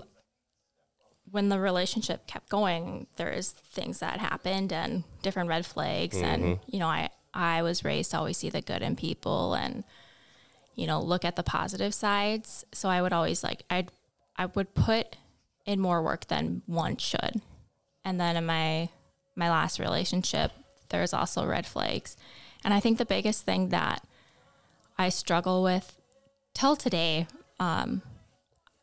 when the relationship kept going, there's things that happened and different red flags. And, you know, I, I was raised to always see the good in people and, you know, look at the positive sides. So I would always like, I'd, I would put in more work than one should. And then in my, my last relationship, there's also red flags. And I think the biggest thing that I struggle with till today, um,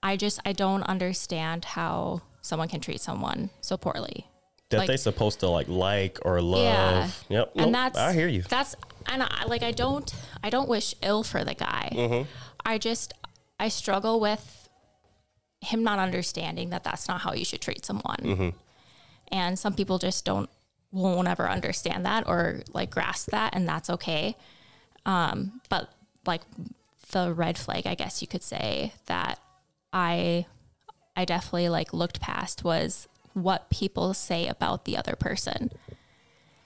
I just, I don't understand how someone can treat someone so poorly. That Like- they supposed to like like or love. Yeah. Yep. and Nope, that's I hear you. That's and I like I don't I don't wish ill for the guy. Mm-hmm. I just I struggle with him not understanding that that's not how you should treat someone. Mm-hmm. And some people just don't won't ever understand that or like grasp that and that's okay. Um but like the red flag I guess you could say that I I definitely like looked past was what people say about the other person.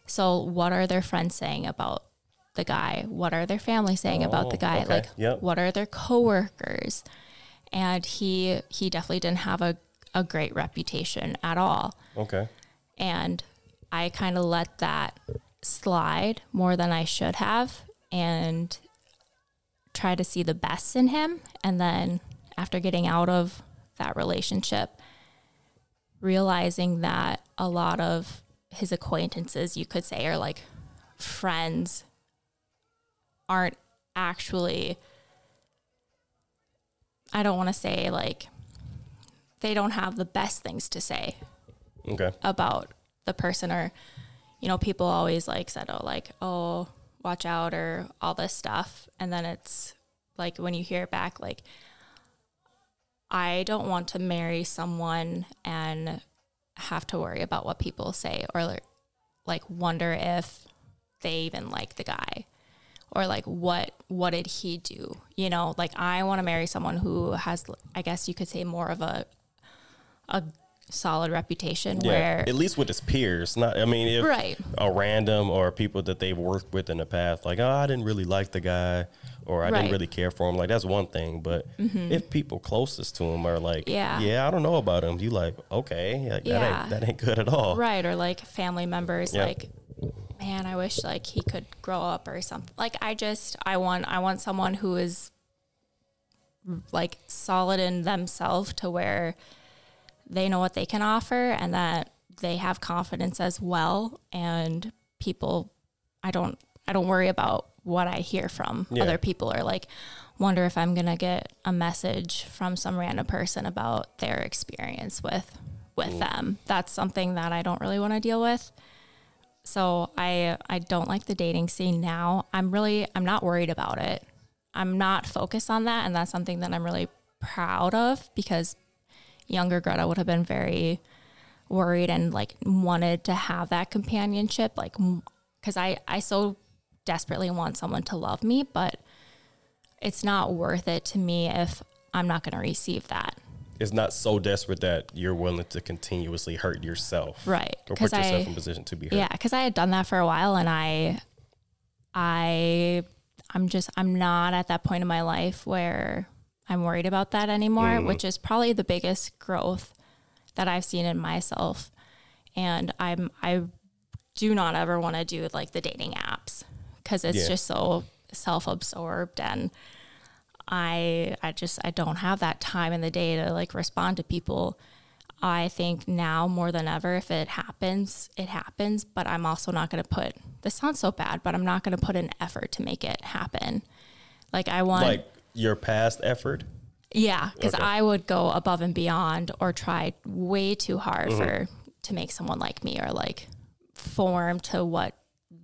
So, what are their friends saying about the guy? What are their family saying about the Oh, guy? okay. Like, Yep. what are their coworkers? And he he definitely didn't have a, a great reputation at all. Okay. And I kind of let that slide more than I should have and try to see the best in him. And then after getting out of that relationship, realizing that a lot of his acquaintances, you could say, are like friends, aren't actually, I don't want to say like, they don't have the best things to say Okay. about the person or you know people always like said oh like oh watch out or all this stuff and then it's like when you hear it back like i don't want to marry someone and have to worry about what people say or like, like wonder if they even like the guy or like what what did he do you know like i want to marry someone who has i guess you could say more of a a solid reputation Yeah. where At least with his peers. Not. I mean, if Right. a random or people that they've worked with in the past, like, oh, I didn't really like the guy, or I didn't Mm-hmm. really care for him. Like that's one thing. But if people closest to him are like, Yeah. yeah, I don't know about him. You like, okay, like, that Yeah. ain't that ain't good at all. right or like family members Yeah. like man i wish like he could grow up or something like i just i want i want someone who is like solid in themselves to where they know what they can offer and that they have confidence as well. And people i don't i don't worry about what i hear from Yeah. other people or like wonder if i'm gonna get a message from some random person about their experience with with mm. them. That's something that i don't really want to deal with. So i i don't like the dating scene now. I'm really i'm not worried about it. I'm not focused on that and that's something that i'm really proud of because younger Greta would have been very worried and like wanted to have that companionship, like because I I so desperately want someone to love me, but it's not worth it to me if I'm not going to receive that. It's not so desperate that you're willing to continuously hurt yourself, Right. Or put yourself I- in position to be hurt. Yeah, because I had done that for a while, and I, I, I'm just I'm not at that point in my life where I'm worried about that anymore, mm-hmm. which is probably the biggest growth that I've seen in myself. And I'm I do not ever want to do like the dating apps because it's Yeah. just so self-absorbed and I I just I don't have that time in the day to like respond to people. I think now more than ever, if it happens, it happens. But I'm also not going to put. This sounds so bad, but I'm not going to put an effort to make it happen. Like I want, Like your past effort. yeah, because Okay. I would go above and beyond or try way too hard Mm-hmm. for to make someone like me or like form to what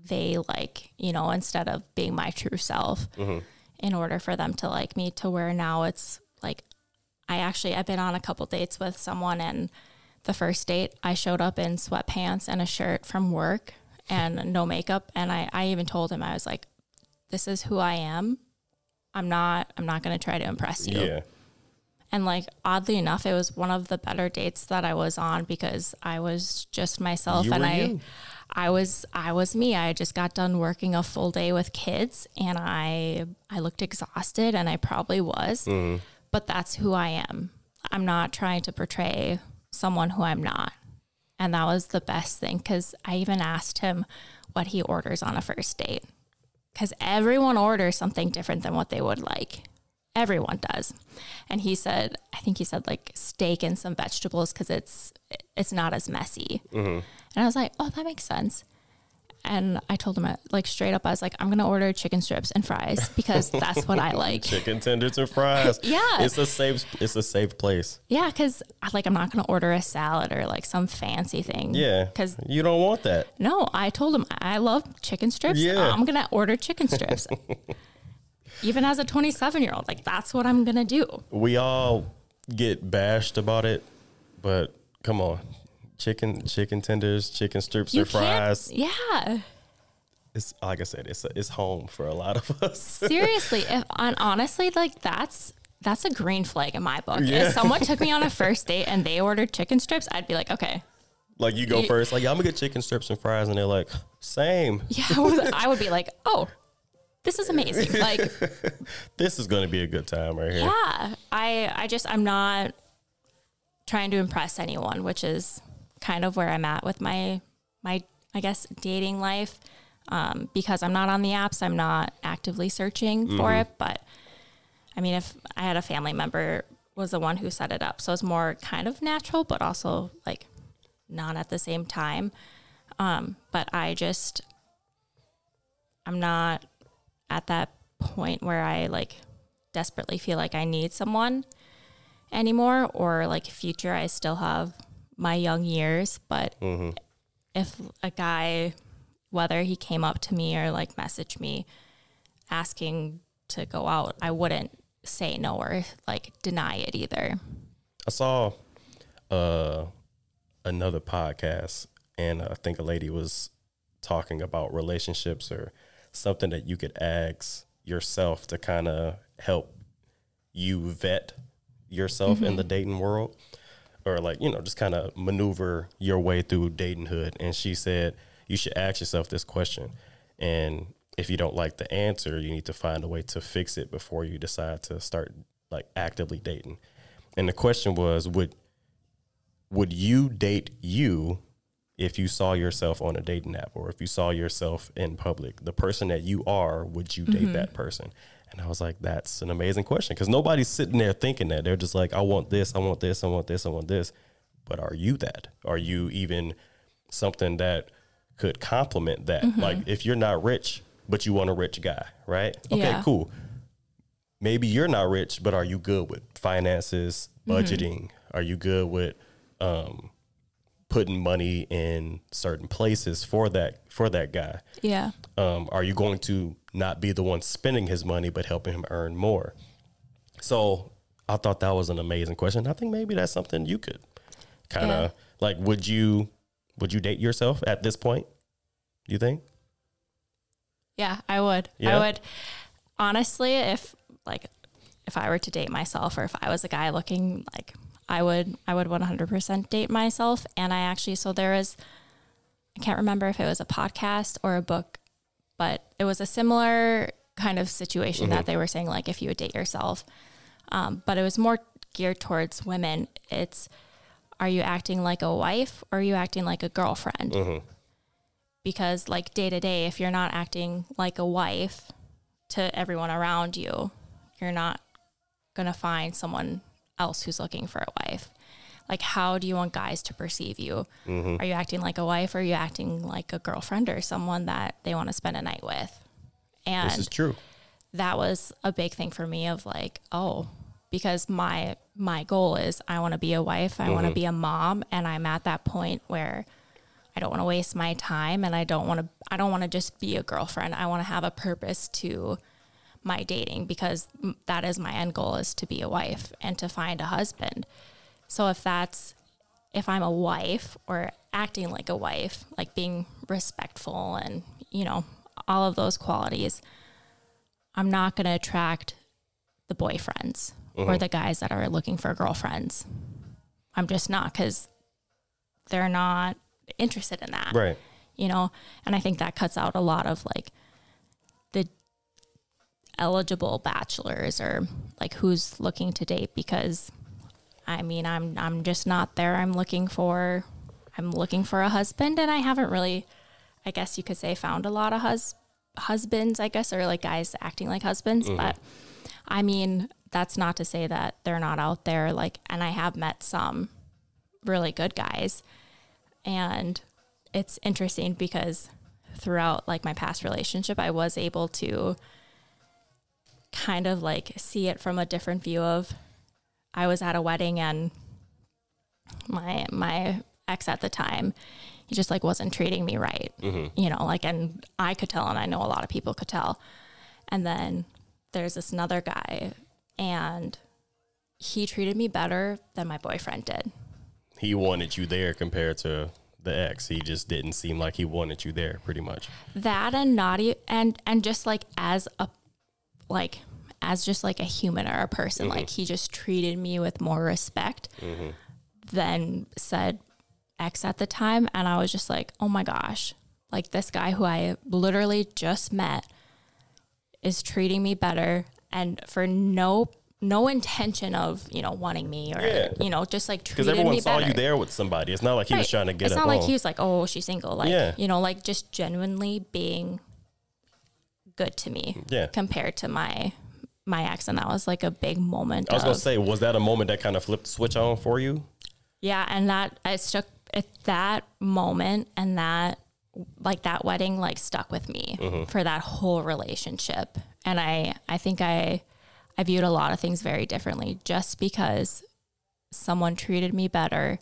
they like, you know, instead of being my true self. Mm-hmm. In order for them to like me, to where now it's like I actually I've been on a couple dates with someone and the first date I showed up in sweatpants and a shirt from work and no makeup and I, I even told him I was like, This is who I am. I'm not I'm not gonna try to impress you. Yeah. And like oddly enough, it was one of the better dates that I was on because I was just myself You and I you. I was I was me. I just got done working a full day with kids and I I looked exhausted and I probably was. Mm-hmm. But that's who I am. I'm not trying to portray someone who I'm not. And that was the best thing because I even asked him what he orders on a first date. Because everyone orders something different than what they would like. Everyone does. And he said, I think he said like steak and some vegetables because it's it's not as messy. Mm-hmm. And I was like, oh, that makes sense. And I told him, uh, like, straight up, I was like, I'm to order chicken strips and fries because that's what I like. Chicken tenders and fries. Yeah. It's a safe it's a safe place. Yeah, because uh, like I'm not to order a salad or like some fancy thing. Yeah. Because you don't want that. no, I told him I love chicken strips. Yeah. I'm to order chicken strips. Even as a 27 year old, like that's what I'm to do. We all get bashed about it, but come on. Chicken chicken tenders, chicken strips or fries. Yeah. It's like I said, it's it's home for a lot of us. Seriously, if and honestly, like that's that's a green flag in my book. Yeah. If someone took me on a first date and they ordered chicken strips, I'd be like, okay. like you go You- first, like yeah, I'm gonna get chicken strips and fries, and they're like, same. Yeah, I would, I would be like, oh, this is amazing. Like, This is gonna be a good time right here. yeah, I I just I'm not trying to impress anyone, which is kind of where I'm at with my my I guess dating life. Um, because I'm not on the apps, I'm not actively searching for it. But I mean, if I had a family member was the one who set it up, so it's more kind of natural, but also like not at the same time. Um, but I just I'm not at that point where I like desperately feel like I need someone anymore or like future I still have my young years but if a guy whether he came up to me or like messaged me asking to go out I wouldn't say no or like deny it either. I saw uh, another podcast, and I think a lady was talking about relationships or something that you could ask yourself to kind of help you vet yourself in the dating world, or like you know just kind of maneuver your way through datinghood. And she said you should ask yourself this question, and if you don't like the answer, you need to find a way to fix it before you decide to start like actively dating. And the question was, would would you date you if you saw yourself on a dating app or if you saw yourself in public? The person that you are, would you date mm-hmm. that person? And I was like, that's an amazing question because nobody's sitting there thinking that. They're just like, I want this, I want this, I want this, I want this. But are you that? Are you even something that could complement that? Like, if you're not rich, but you want a rich guy, right? Okay, Yeah. cool maybe you're not rich, but are you good with finances, budgeting? Are you good with um, putting money in certain places for that for that guy? yeah Um, are you going to not be the one spending his money, but helping him earn more? So I thought that was an amazing question. I think maybe that's something you could kind of like. Would you would you date yourself at this point? You think? Yeah, I would. Yeah? I would honestly if like if I were to date myself or if I was a guy looking like I would I would 100% date myself. And I actually so there is I can't remember if it was a podcast or a book but it was a similar kind of situation that they were saying like if you would date yourself. Um, but it was more geared towards women. It's are you acting like a wife or are you acting like a girlfriend? Because like day to day if you're not acting like a wife to everyone around you you're not going to find someone else who's looking for a wife. Like how do you want guys to perceive you? Mm-hmm. Are you acting like a wife or are you acting like a girlfriend or someone that they want to spend a night with? And This is true. that was a big thing for me of like oh because my my goal is i want to be a wife i want to mm-hmm. be a mom and i'm at that point where i don't want to waste my time and i don't want to i don't want to just be a girlfriend. I want to have a purpose to my dating because that is my end goal is to be a wife and to find a husband so if that's if i'm a wife or acting like a wife like being respectful and you know all of those qualities I'm not going to attract the boyfriends or uh-huh. the guys that are looking for girlfriends. I'm just not because they're not interested in that. Right. You know, and I think that cuts out a lot of like eligible bachelors or like who's looking to date because I mean, I'm I'm just not there. I'm looking for I'm looking for a husband and I haven't really I guess you could say found a lot of hus- husbands, I guess, or like guys acting like husbands, mm-hmm. but I mean, that's not to say that they're not out there like and I have met some really good guys. And it's interesting because throughout like my past relationship I was able to kind of like see it from a different view of I was at a wedding and my my ex at the time he just like wasn't treating me right. Mm-hmm. You know, like and I could tell and I know a lot of people could tell. And then there's this another guy and he treated me better than my boyfriend did. He wanted you there compared to the ex. He just didn't seem like he wanted you there, pretty much. that and naughty and and just like as a like as just like a human or a person mm-hmm. like he just treated me with more respect mm-hmm. than said ex at the time and i was just like oh my gosh like this guy who i literally just met is treating me better and for no no intention of you know wanting me or Yeah. you know just like. Because everyone saw better you there with somebody. It's not like he was trying to get It's not like on. he was like, oh, she's single. Like, Yeah. you know, like just genuinely being good to me. Yeah. Compared to my my ex, and that was like a big moment. I was of, gonna say, was that a moment that kind of flipped the switch on for you? yeah, and that I stuck. at that moment and that like that wedding like stuck with me Mm-hmm. for that whole relationship, and I I think I I viewed a lot of things very differently just because someone treated me better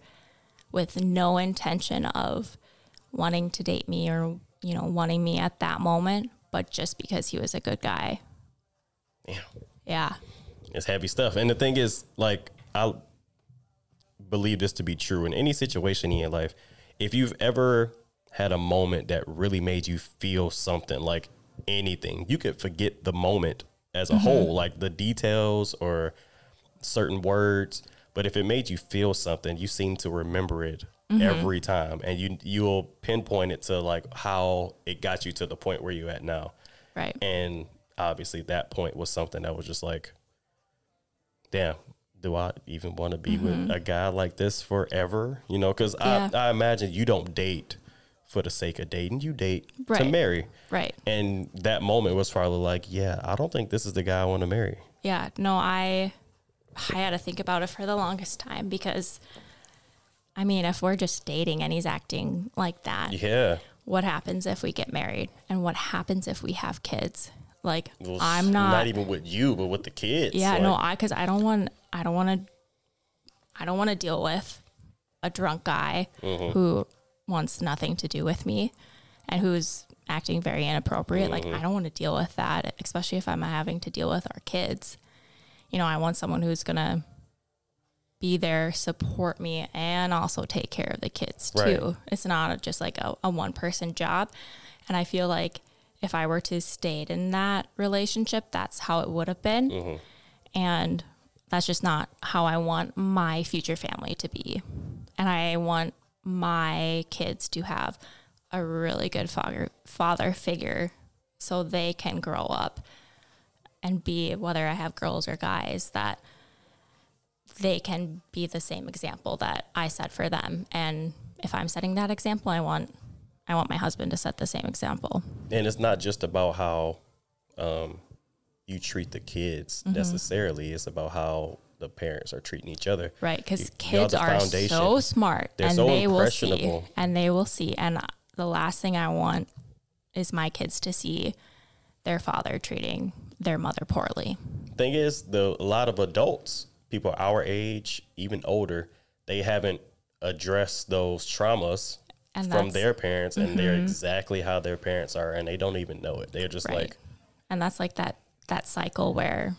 with no intention of wanting to date me or you know wanting me at that moment but just because he was a good guy Damn. yeah It's heavy stuff. And the thing is, like, I believe this to be true in any situation in your life. If you've ever had a moment that really made you feel something, like anything, you could forget the moment as a mm-hmm. whole, like the details or certain words. But if it made you feel something, you seem to remember it Mm-hmm. every time, and you you'll pinpoint it to like how it got you to the point where you're at now. right And obviously, that point was something that was just like, damn, do I even want to be with mm-hmm. a guy like this forever? You know, because Yeah. I, I imagine you don't date for the sake of dating, you date to marry. right And that moment was probably like, yeah, I don't think this is the guy I want to marry. yeah no i i had to think about it for the longest time because i mean if we're just dating and he's acting like that Yeah. what happens if we get married and what happens if we have kids like Well, i'm not not even with you, but with the kids. Yeah, Like, no, I because I don't want I don't want to I don't want to deal with a drunk guy Mm-hmm. who wants nothing to do with me and who's acting very inappropriate. Mm-hmm. Like I don't want to deal with that, especially if I'm having to deal with our kids. You know, I want someone who's gonna be there, support me, and also take care of the kids too. Right. It's not just like a, a one person job. And I feel like if I were to stayed in that relationship, that's how it would have been. Mm-hmm. And that's just not how I want my future family to be. And I want my kids to have a really good father father figure so they can grow up and be whether I have girls or guys that they can be the same example that I set for them. And if I'm setting that example, I want I want my husband to set the same example. and it's not just about how um, you treat the kids Mm-hmm. necessarily. It's about how the parents are treating each other. Right, because kids are so smart They're and so they will see, and they will see. And the last thing I want is my kids to see their father treating their mother poorly. Thing is, the a lot of adults, people our age, even older, they haven't addressed those traumas And from Mm-hmm. their parents, and they're exactly how their parents are, and they don't even know it. They're just Right, like and that's like that that cycle where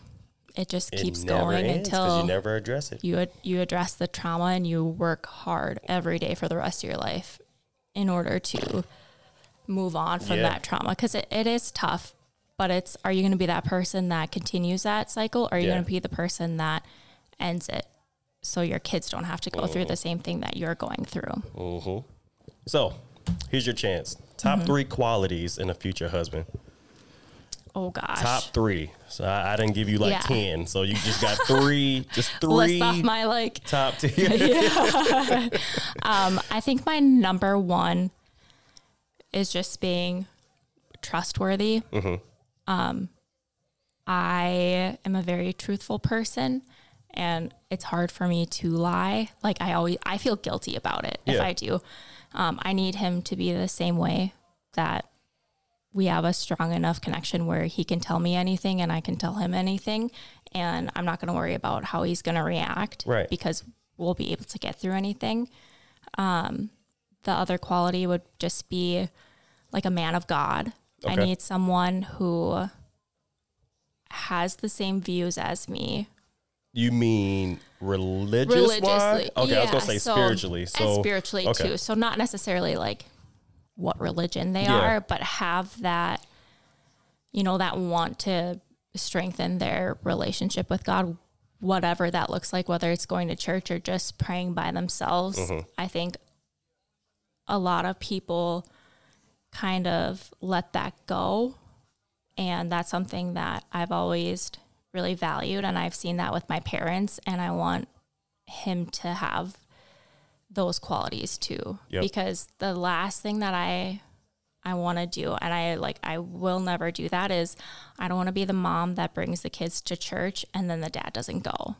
it just keeps going until you never address it. you ad- you address the trauma and you work hard every day for the rest of your life in order to move on from Yeah. that trauma because it, it is tough but it's are you going to be that person that continues that cycle or are you Yeah. going to be the person that ends it so your kids don't have to go through Mm-hmm. the same thing that you're going through So, here's your chance. Top Mm-hmm. three qualities in a future husband. oh gosh. Top three. So I, I didn't give you like Yeah. ten. So you just got three, just three. List off my like top ten. Um, I think my number one is just being trustworthy. Um, I am a very truthful person, and it's hard for me to lie. Like I always, I feel guilty about it if I do. Um, I need him to be the same way that we have a strong enough connection where he can tell me anything and I can tell him anything, and I'm not going to worry about how he's going to react, Right. Because we'll be able to get through anything. Um, the other quality would just be like a man of God. I need someone who has the same views as me. You mean religious? Religiously, wise? Okay, I was gonna say so- spiritually. and So spiritually okay. too. So not necessarily like what religion they Yeah. are, but have that, you know, that want to strengthen their relationship with God, whatever that looks like, whether it's going to church or just praying by themselves. Mm-hmm. I think a lot of people kind of let that go. And that's something that I've always really valued. And I've seen that with my parents. And I want him to have those qualities too. Yep. Because the last thing that I I want to do and I like I will never do that is I don't want to be the mom that brings the kids to church and then the dad doesn't go.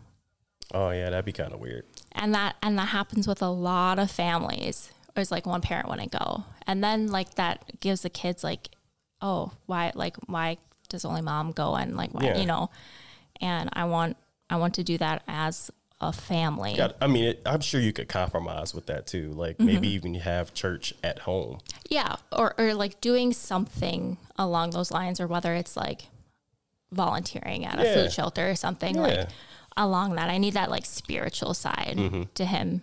Oh yeah, that'd be kind of weird. And that and that happens with a lot of families. It's like one parent wouldn't go. And then like that gives the kids like, oh, why like why does only mom go and like why Yeah. you know? And I want I want to do that as a family. Yeah, I mean, it, I'm sure you could compromise with that too. Like Mm-hmm. maybe even have church at home. Yeah, or or like doing something along those lines, or whether it's like volunteering at a food shelter or something Yeah. like along that. I need that like spiritual side Mm-hmm. to him.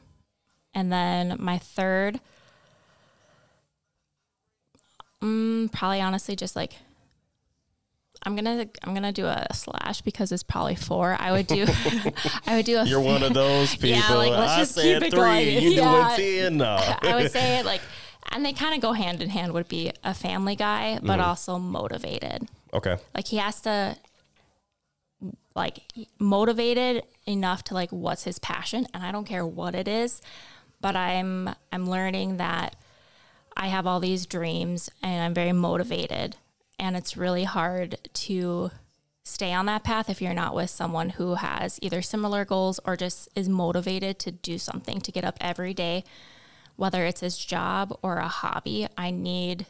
And then my third, mm, probably honestly just like I'm gonna I'm gonna do a slash because it's probably four. I would do I would do a You're one of those people. Yeah, like, let's I just keep it three. going. You Yeah. ten? No. I would say it like, and they kind of go hand in hand. Would be a family guy, but Mm-hmm. also motivated. okay. Like he has to, like, motivated enough to like what's his passion, and I don't care what it is, but I'm I'm learning that I have all these dreams and I'm very motivated, and it's really hard to stay on that path if you're not with someone who has either similar goals or just is motivated to do something to get up every day. Whether it's his job or a hobby i need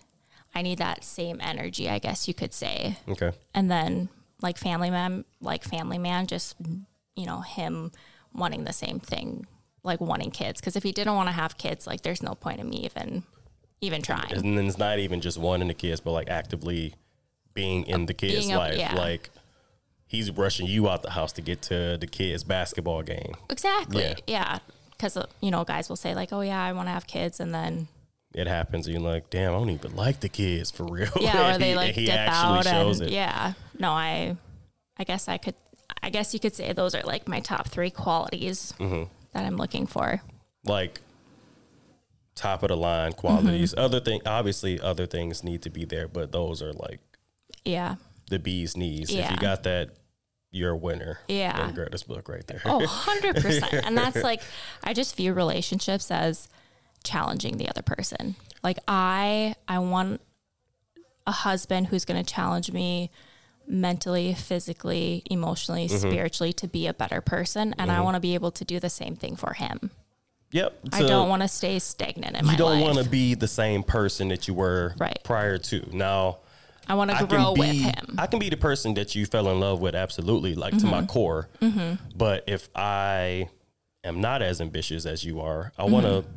i need that same energy i guess you could say. Okay. and then like family man like family man just you know him wanting the same thing like wanting kids. Because if he didn't want to have kids like there's no point in me even even trying And then it's not even just wanting the kids, but like actively being in the kids' being a- life. yeah. Like he's rushing you out the house to get to the kids' basketball game. exactly Yeah. yeah because you know guys will say like oh yeah i want to have kids and then It happens, and you're like, damn, I don't even like the kids for real. yeah or they he- like he dip actually out shows and it. yeah no i i guess i could i guess you could say those are like my top three qualities Mm-hmm. that i'm looking for like top of the line qualities. Mm-hmm. Other thing, obviously, other things need to be there, but those are like yeah the bee's knees. If you got that, you're a winner. Yeah. in Greta's book right there. Oh, 100%. and that's like, I just view relationships as challenging the other person. Like, I, I want a husband who's going to challenge me mentally, physically, emotionally, Mm-hmm. spiritually to be a better person. And I want to be able to do the same thing for him. Yep. I don't want to stay stagnant in my life. You don't want to be the same person that you were Right. prior to. Now, I want to grow be with him. I can be the person that you fell in love with absolutely like to Mm-hmm. my core. But if I am not as ambitious as you are, I want to Mm-hmm.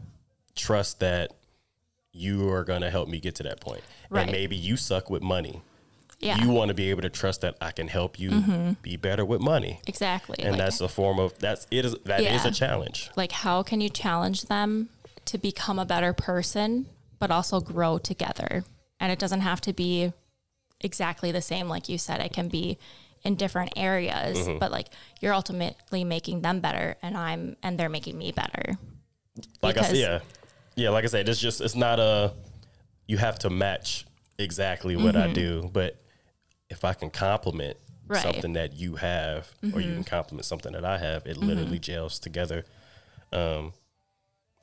trust that you are going to help me get to that point. Right. And maybe you suck with money. Yeah, Mm-hmm. You want to be able to trust that I can help you be better with money. exactly. And Like, that's a form of that's it is that is Yeah. a challenge. like how can you challenge them to become a better person but also grow together and it doesn't have to be exactly the same like you said it can be in different areas Mm-hmm. but like you're ultimately making them better and i'm and they're making me better like I said, yeah, yeah. Like I said, it's just it's not a you have to match exactly what Mm-hmm. I do, but if I can compliment Right. something that you have, or you can mm-hmm. compliment something that I have, it mm-hmm. literally gels together. Um,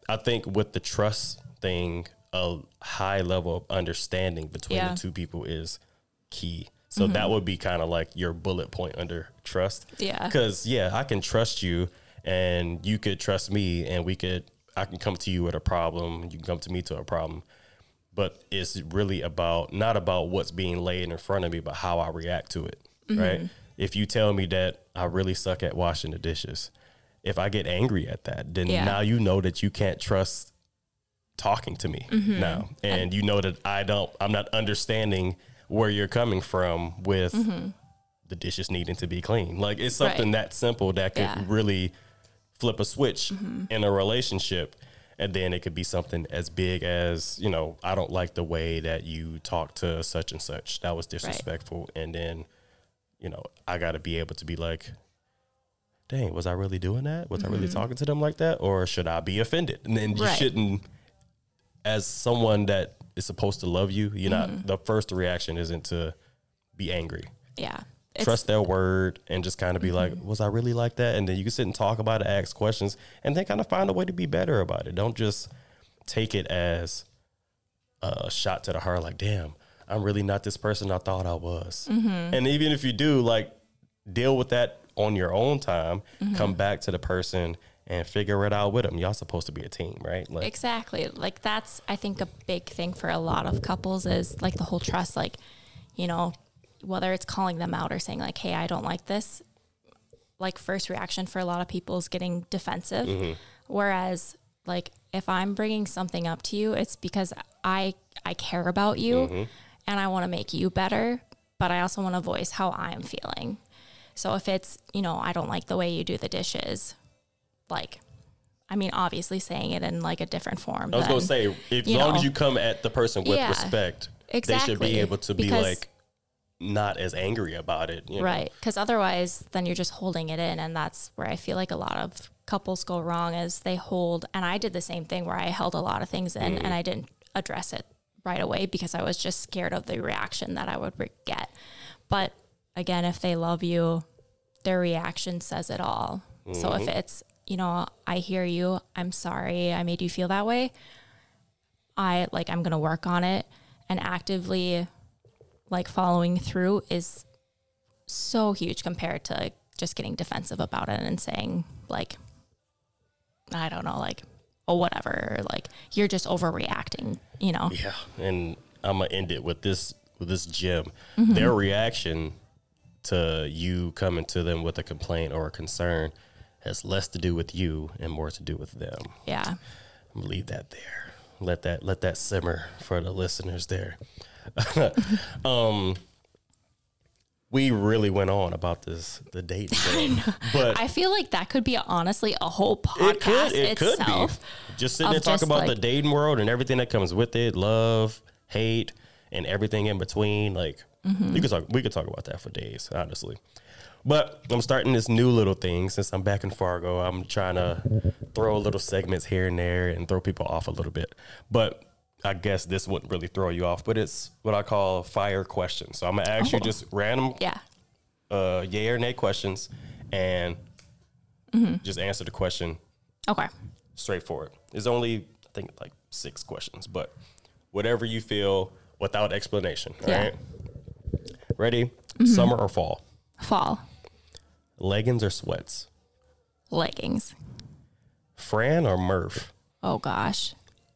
I think with the trust thing, a high level of understanding between Yeah. the two people is key. So that mm-hmm. would be kind of like your bullet point under trust. Yeah. Because yeah, I can trust you, and you could trust me, and we could. I can come to you with a problem. You can come to me to a problem. But it's really about not about what's being laid in front of me, but how I react to it. Mm-hmm. Right. If you tell me that I really suck at washing the dishes, if I get angry at that, then Yeah. now you know that you can't trust talking to me Mm-hmm. now. And you know that I don't I'm not understanding where you're coming from with the dishes needing to be clean. Like it's something Mm-hmm. Right. that simple that could Yeah. really flip a switch Mm-hmm. in a relationship. And then it could be something as big as, you know, I don't like the way that you talk to such and such. That was disrespectful. And then, you know, I got to be able to be like, dang, was I really doing that? Was I really talking to them like that? Or should I be offended? And then you Mm-hmm. Right. shouldn't, as someone that is supposed to love you, you're Mm-hmm. not, the first reaction isn't to be angry. Yeah. It's, Trust their word and just kind of be like, mm-hmm. was I really like that? And then you can sit and talk about it, ask questions, and then kind of find a way to be better about it. Don't just take it as a shot to the heart, like, damn, I'm really not this person I thought I was. Mm-hmm. And even if you do, like, deal with that on your own time, mm-hmm. come back to the person and figure it out with them. Y'all supposed to be a team, right? Like, Exactly. Like that's I think a big thing for a lot of couples is like the whole trust like you know whether it's calling them out or saying like hey I don't like this like first reaction for a lot of people is getting defensive mm-hmm. whereas like if I'm bringing something up to you it's because I I care about you mm-hmm. and I want to make you better but I also want to voice how I'm feeling. So if it's, you know, I don't like the way you do the dishes, like I mean, obviously saying it in like a different form. I was going to say, if, as long know. as you come at the person with Yeah, respect, they should be able to be like not as angry about it. you right? Because otherwise, then you're just holding it in, and that's where I feel like a lot of couples go wrong is they hold. And I did the same thing where I held a lot of things in, and mm. I didn't address it right away because I was just scared of the reaction that I would get. But again, if they love you, their reaction says it all. So if mm-hmm. it's you know, I hear you. I'm sorry I made you feel that way. I like I'm going to work on it and actively like following through is so huge compared to just getting defensive about it and saying like I don't know like oh whatever like you're just overreacting, you know. Yeah, and I'm gonna end it with this with this gem. Mm-hmm. Their reaction to you coming to them with a complaint or a concern has less to do with you and more to do with them. Yeah. I'm leave that there. Let that let that simmer for the listeners there. um, we really went on about this the date thing, but I feel like that could be honestly a whole it podcast could it itself. could be just sitting there talking just, about the dating world and everything that comes with it, love, hate, and everything in between. Like Mm-hmm. you could talk, we could talk about that for days, honestly. But I'm starting this new little thing since I'm back in Fargo. I'm trying to throw little segments here and there and throw people off a little bit. But I guess this wouldn't really throw you off, but it's what I call fire questions. So I'm gonna ask you Oh. just random Yeah. uh, yay or nay questions and Mm-hmm. just answer the question Okay. straightforward. There's only I think like six questions, but whatever you feel without explanation. All right. Yeah. Mm-hmm. Ready? Summer or fall? Fall. Leggings or sweats? Leggings. Fran or Murph? Oh gosh.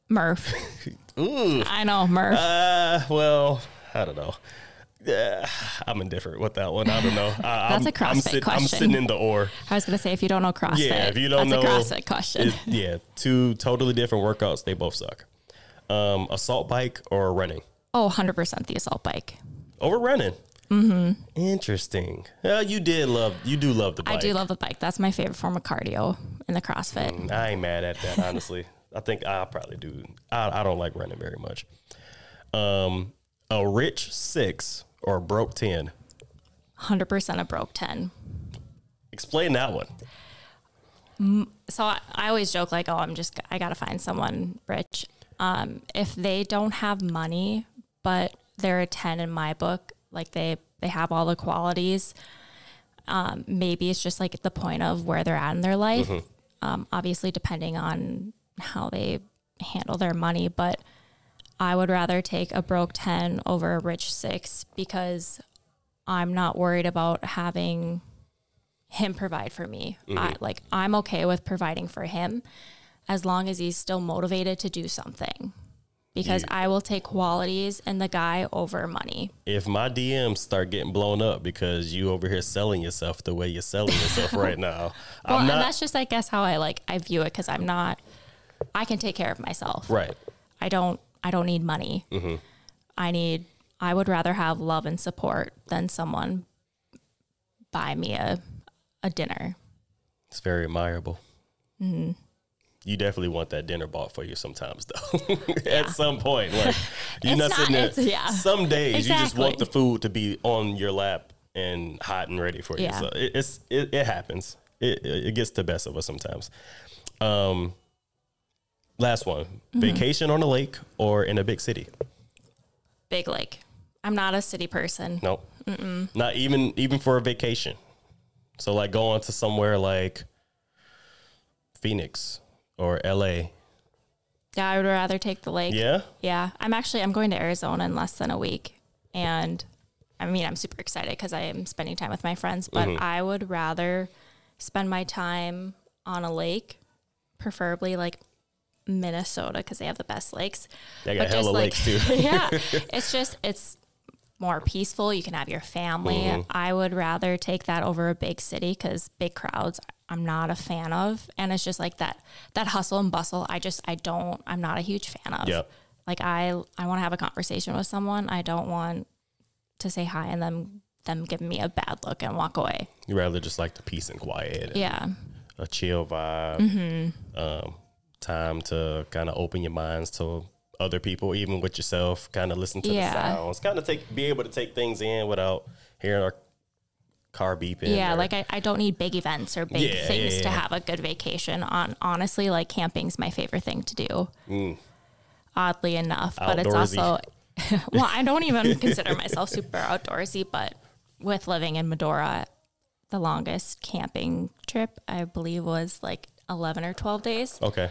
Murph. I know, Murph. Uh, well, I don't know. Yeah, I'm indifferent with that one. I don't know. I, That's I'm, a CrossFit I'm, sit- I'm sitting in the or. I was gonna say if you don't know CrossFit, Yeah, if you don't that's know, a CrossFit question. it- yeah, two totally different workouts. They both suck. Um, assault bike or running? oh, 100 percent the assault bike. Over running. Mm-hmm. Interesting. Well, you did love. You do love the bike. I do love the bike. That's my favorite form of cardio in the CrossFit. I ain't mad at that, honestly. I think I probably do. I, I don't like running very much. Um, a rich six or a broke ten. 100 percent a broke 10. Explain that one. So I, I always joke like, oh, I'm just I gotta find someone rich. Um, if they don't have money, but they're a 10 in my book, like they they have all the qualities. Um, maybe it's just like at the point of where they're at in their life. Um, obviously, depending on how they handle their money, but I would rather take a broke ten over a rich six because I'm not worried about having him provide for me. I, mm-hmm. like I'm okay with providing for him as long as he's still motivated to do something. Because You- I will take qualities in the guy over money. If my DMs start getting blown up because you over here selling yourself the way you're selling yourself right now, Well, I'm and that's just I guess how I like I view it because I'm not. I can take care of myself. right. I don't. I don't need money. Mm-hmm. I need. I would rather have love and support than someone buy me a a dinner. It's very admirable. Mm-hmm. You definitely want that dinner bought for you sometimes, though. At some point, like you're not, not- sitting there. yeah. Some days you just want the food to be on your lap and hot and ready for you. Yeah. So it, it's it, it happens. It, it it gets the best of us sometimes. Um, last one: Mm-hmm. vacation on a lake or in a big city. Big Lake. I'm not a city person. Nope. Not even even for a vacation. So like going to somewhere like Phoenix or LA. Yeah, I would rather take the lake. Yeah. Yeah, I'm actually I'm going to Arizona in less than a week, and I mean I'm super excited because I am spending time with my friends. But Mm-hmm. I would rather spend my time on a lake, preferably like Minnesota because they have the best lakes. They got But hella like- lakes too. yeah, it's just it's more peaceful. You can have your family. Mm-hmm. I would rather take that over a big city because big crowds I'm not a fan of, and it's just like that that hustle and bustle. I just I don't. I'm not a huge fan of. Yep. Like I I want to have a conversation with someone. I don't want to say hi and then them giving me a bad look and walk away. You rather just like the peace and quiet. And Yeah. A chill vibe. Mm-hmm. Um, time to kind of open your minds to other people, even with yourself. Kind of listen to Yeah. the sounds. Kind of take be able to take things in without hearing our car beeping. Yeah, or- like I, I don't need big events or big Yeah, yeah, things to have a good vacation. On honestly, like camping's my favorite thing to do. Oddly enough, but it's Mm. Also well, I don't even consider myself super outdoorsy, but with living in Medora, the longest camping trip I believe was like eleven or twelve days. okay.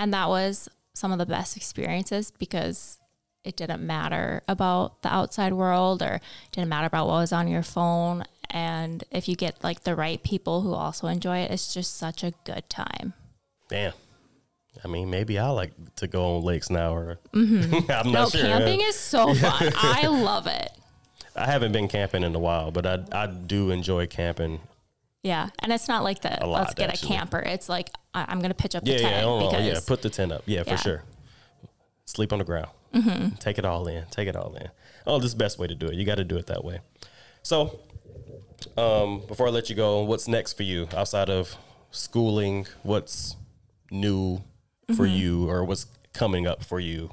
And that was some of the best experiences because it didn't matter about the outside world or didn't matter about what was on your phone. And if you get like the right people who also enjoy it, it's just such a good time. Damn. I mean, maybe I like to go on lakes now, or I'm Mm-hmm. No, not sure. camping is so fun. I love it. I haven't been camping in a while, but I I do enjoy camping. Yeah. And it's not like the lot, let's get actually. a camper. It's like I- I'm going to pitch up the tent yeah, I because Yeah, put the tent up. Yeah, for Yeah. sure. Sleep on the ground. Mm-hmm. Take it all in. Take it all in. Oh, this is the best way to do it. You got to do it that way. So, um, before I let you go, what's next for you outside of schooling? What's new for Mm-hmm. you, or what's coming up for you?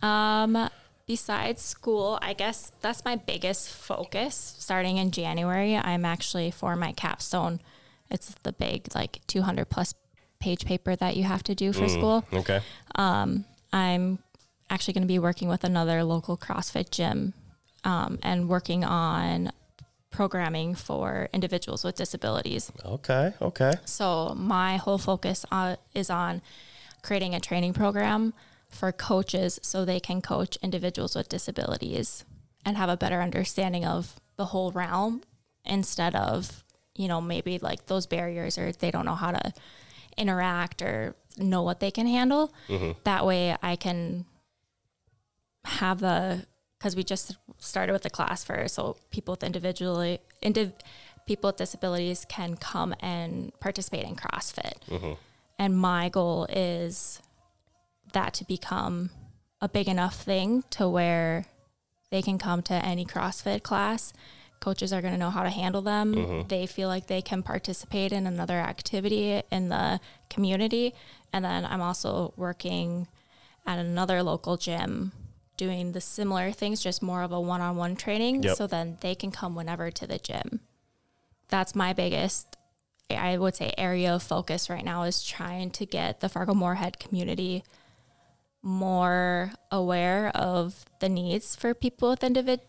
Um, besides school, I guess that's my biggest focus. Starting in January, I'm actually for my capstone. It's the big like 200 plus page paper that you have to do for school. Okay. I'm actually going to be working with another local CrossFit gym um, and working on programming for individuals with disabilities. Okay. Okay. So my whole focus uh, is on creating a training program for coaches so they can coach individuals with disabilities and have a better understanding of the whole realm instead of you know maybe like those barriers or they don't know how to interact or know what they can handle. Mm-hmm. That way i can have the because we just started with the class first, so people with individually indiv, people with disabilities can come and participate in CrossFit. Mm-hmm. And my goal is that to become a big enough thing to where they can come to any CrossFit class. Coaches are going to know how to handle them. Mm-hmm. They feel like they can participate in another activity in the community. And then I'm also working at another local gym doing the similar things, just more of a one on one training. Yep. So then they can come whenever to the gym. That's my biggest, I would say, area of focus right now is trying to get the Fargo Moorhead community more aware of the needs for people with individ-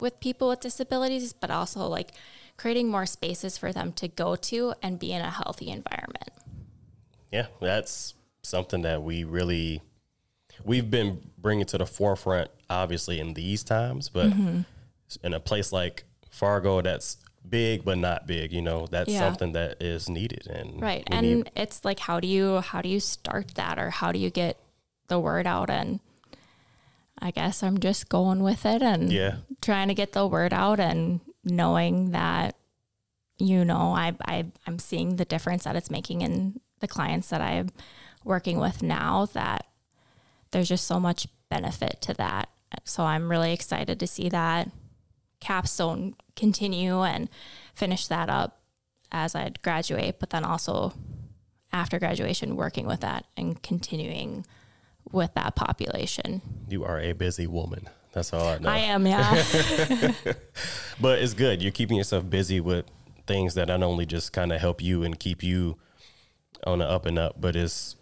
with people with disabilities, but also like creating more spaces for them to go to and be in a healthy environment. Yeah, that's something that we really we've been bringing to the forefront, obviously in these times, but Mm-hmm. in a place like Fargo, that's big but not big. You know, that's Yeah. something that is needed, and Right. And need- it's like how do you how do you start that or how do you get the word out and I guess I'm just going with it and yeah, trying to get the word out and knowing that you know I, I i'm seeing the difference that it's making in the clients that i'm working with now that there's just so much benefit to that. So i'm really excited to see that capstone continue and finish that up as i graduate but then also after graduation working with that and continuing with that population you are a busy woman. That's all I know. i am yeah But it's good. You're keeping yourself busy with things that not only just kind of help you and keep you on the up and up, but it's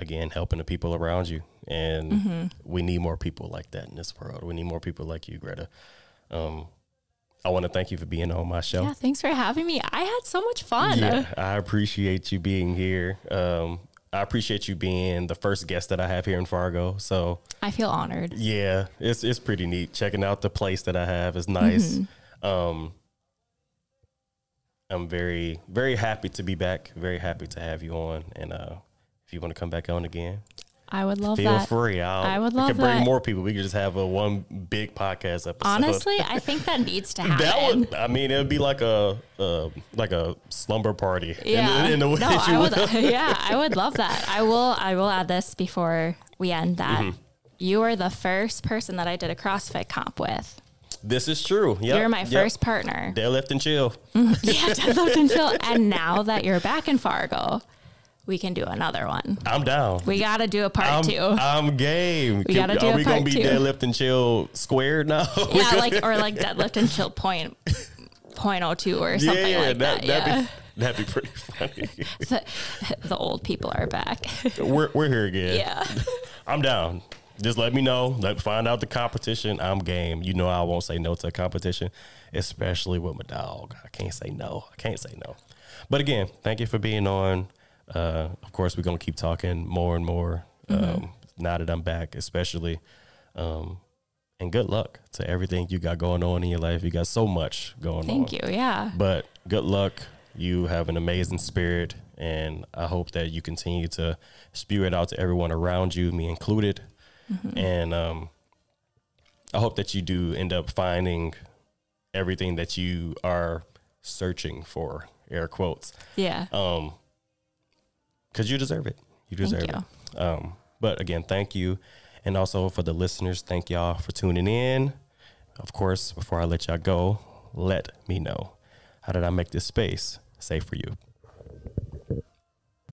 again helping the people around you. And Mm-hmm. we need more people like that in this world. We need more people like you, Greta. Um, I want to thank you for being on my show. Yeah, thanks for having me. I had so much fun. Yeah, I appreciate you being here. Um, I appreciate you being the first guest that I have here in Fargo. So I feel honored. yeah, it's it's pretty neat. Checking out the place that I have is nice. Mm-hmm. Um, I'm very very happy to be back. Very happy to have you on. And uh, if you want to come back on again, I would love feel that. free. I'll, I would we love can bring that. more people. We could just have a one big podcast episode. Honestly, I think that needs to happen. That would, I mean, it would be like a, uh, like a slumber party. yeah. In, the, way no, I would. yeah, I would love that. I will. I will add this before we end that. Mm-hmm. You are the first person that I did a CrossFit comp with. This is true. Yep, You're my yep. first partner. Deadlift and chill. yeah, deadlift and chill. And now that you're back in Fargo, we can do another one. I'm down. We got to do a part I'm, two. I'm game. We gotta do Are we gonna be two. deadlift and chill squared now? yeah, like or like deadlift and chill point point oh two or something like that. that'd yeah. be that'd be pretty funny. the, the old people are back. we're we're here again. yeah. I'm down. Just let me know. Let find out the competition. I'm game. You know I won't say no to a competition, especially with my dog. I can't say no. I can't say no. But again, thank you for being on. Uh, of course, we're gonna keep talking more and more um, now that I'm back, especially. Um, and good luck to everything you got going on in your life. You got so much going on. Thank you. Yeah. But good luck. You have an amazing spirit, and I hope that you continue to spew it out to everyone around you, me included. And um, I hope that you do end up finding everything that you are searching for, air quotes, Yeah. um, because you deserve it. You deserve you. it. Um, but again, thank you, and also for the listeners, thank y'all for tuning in. Of course, before I let y'all go, let me know how did I make this space safe for you.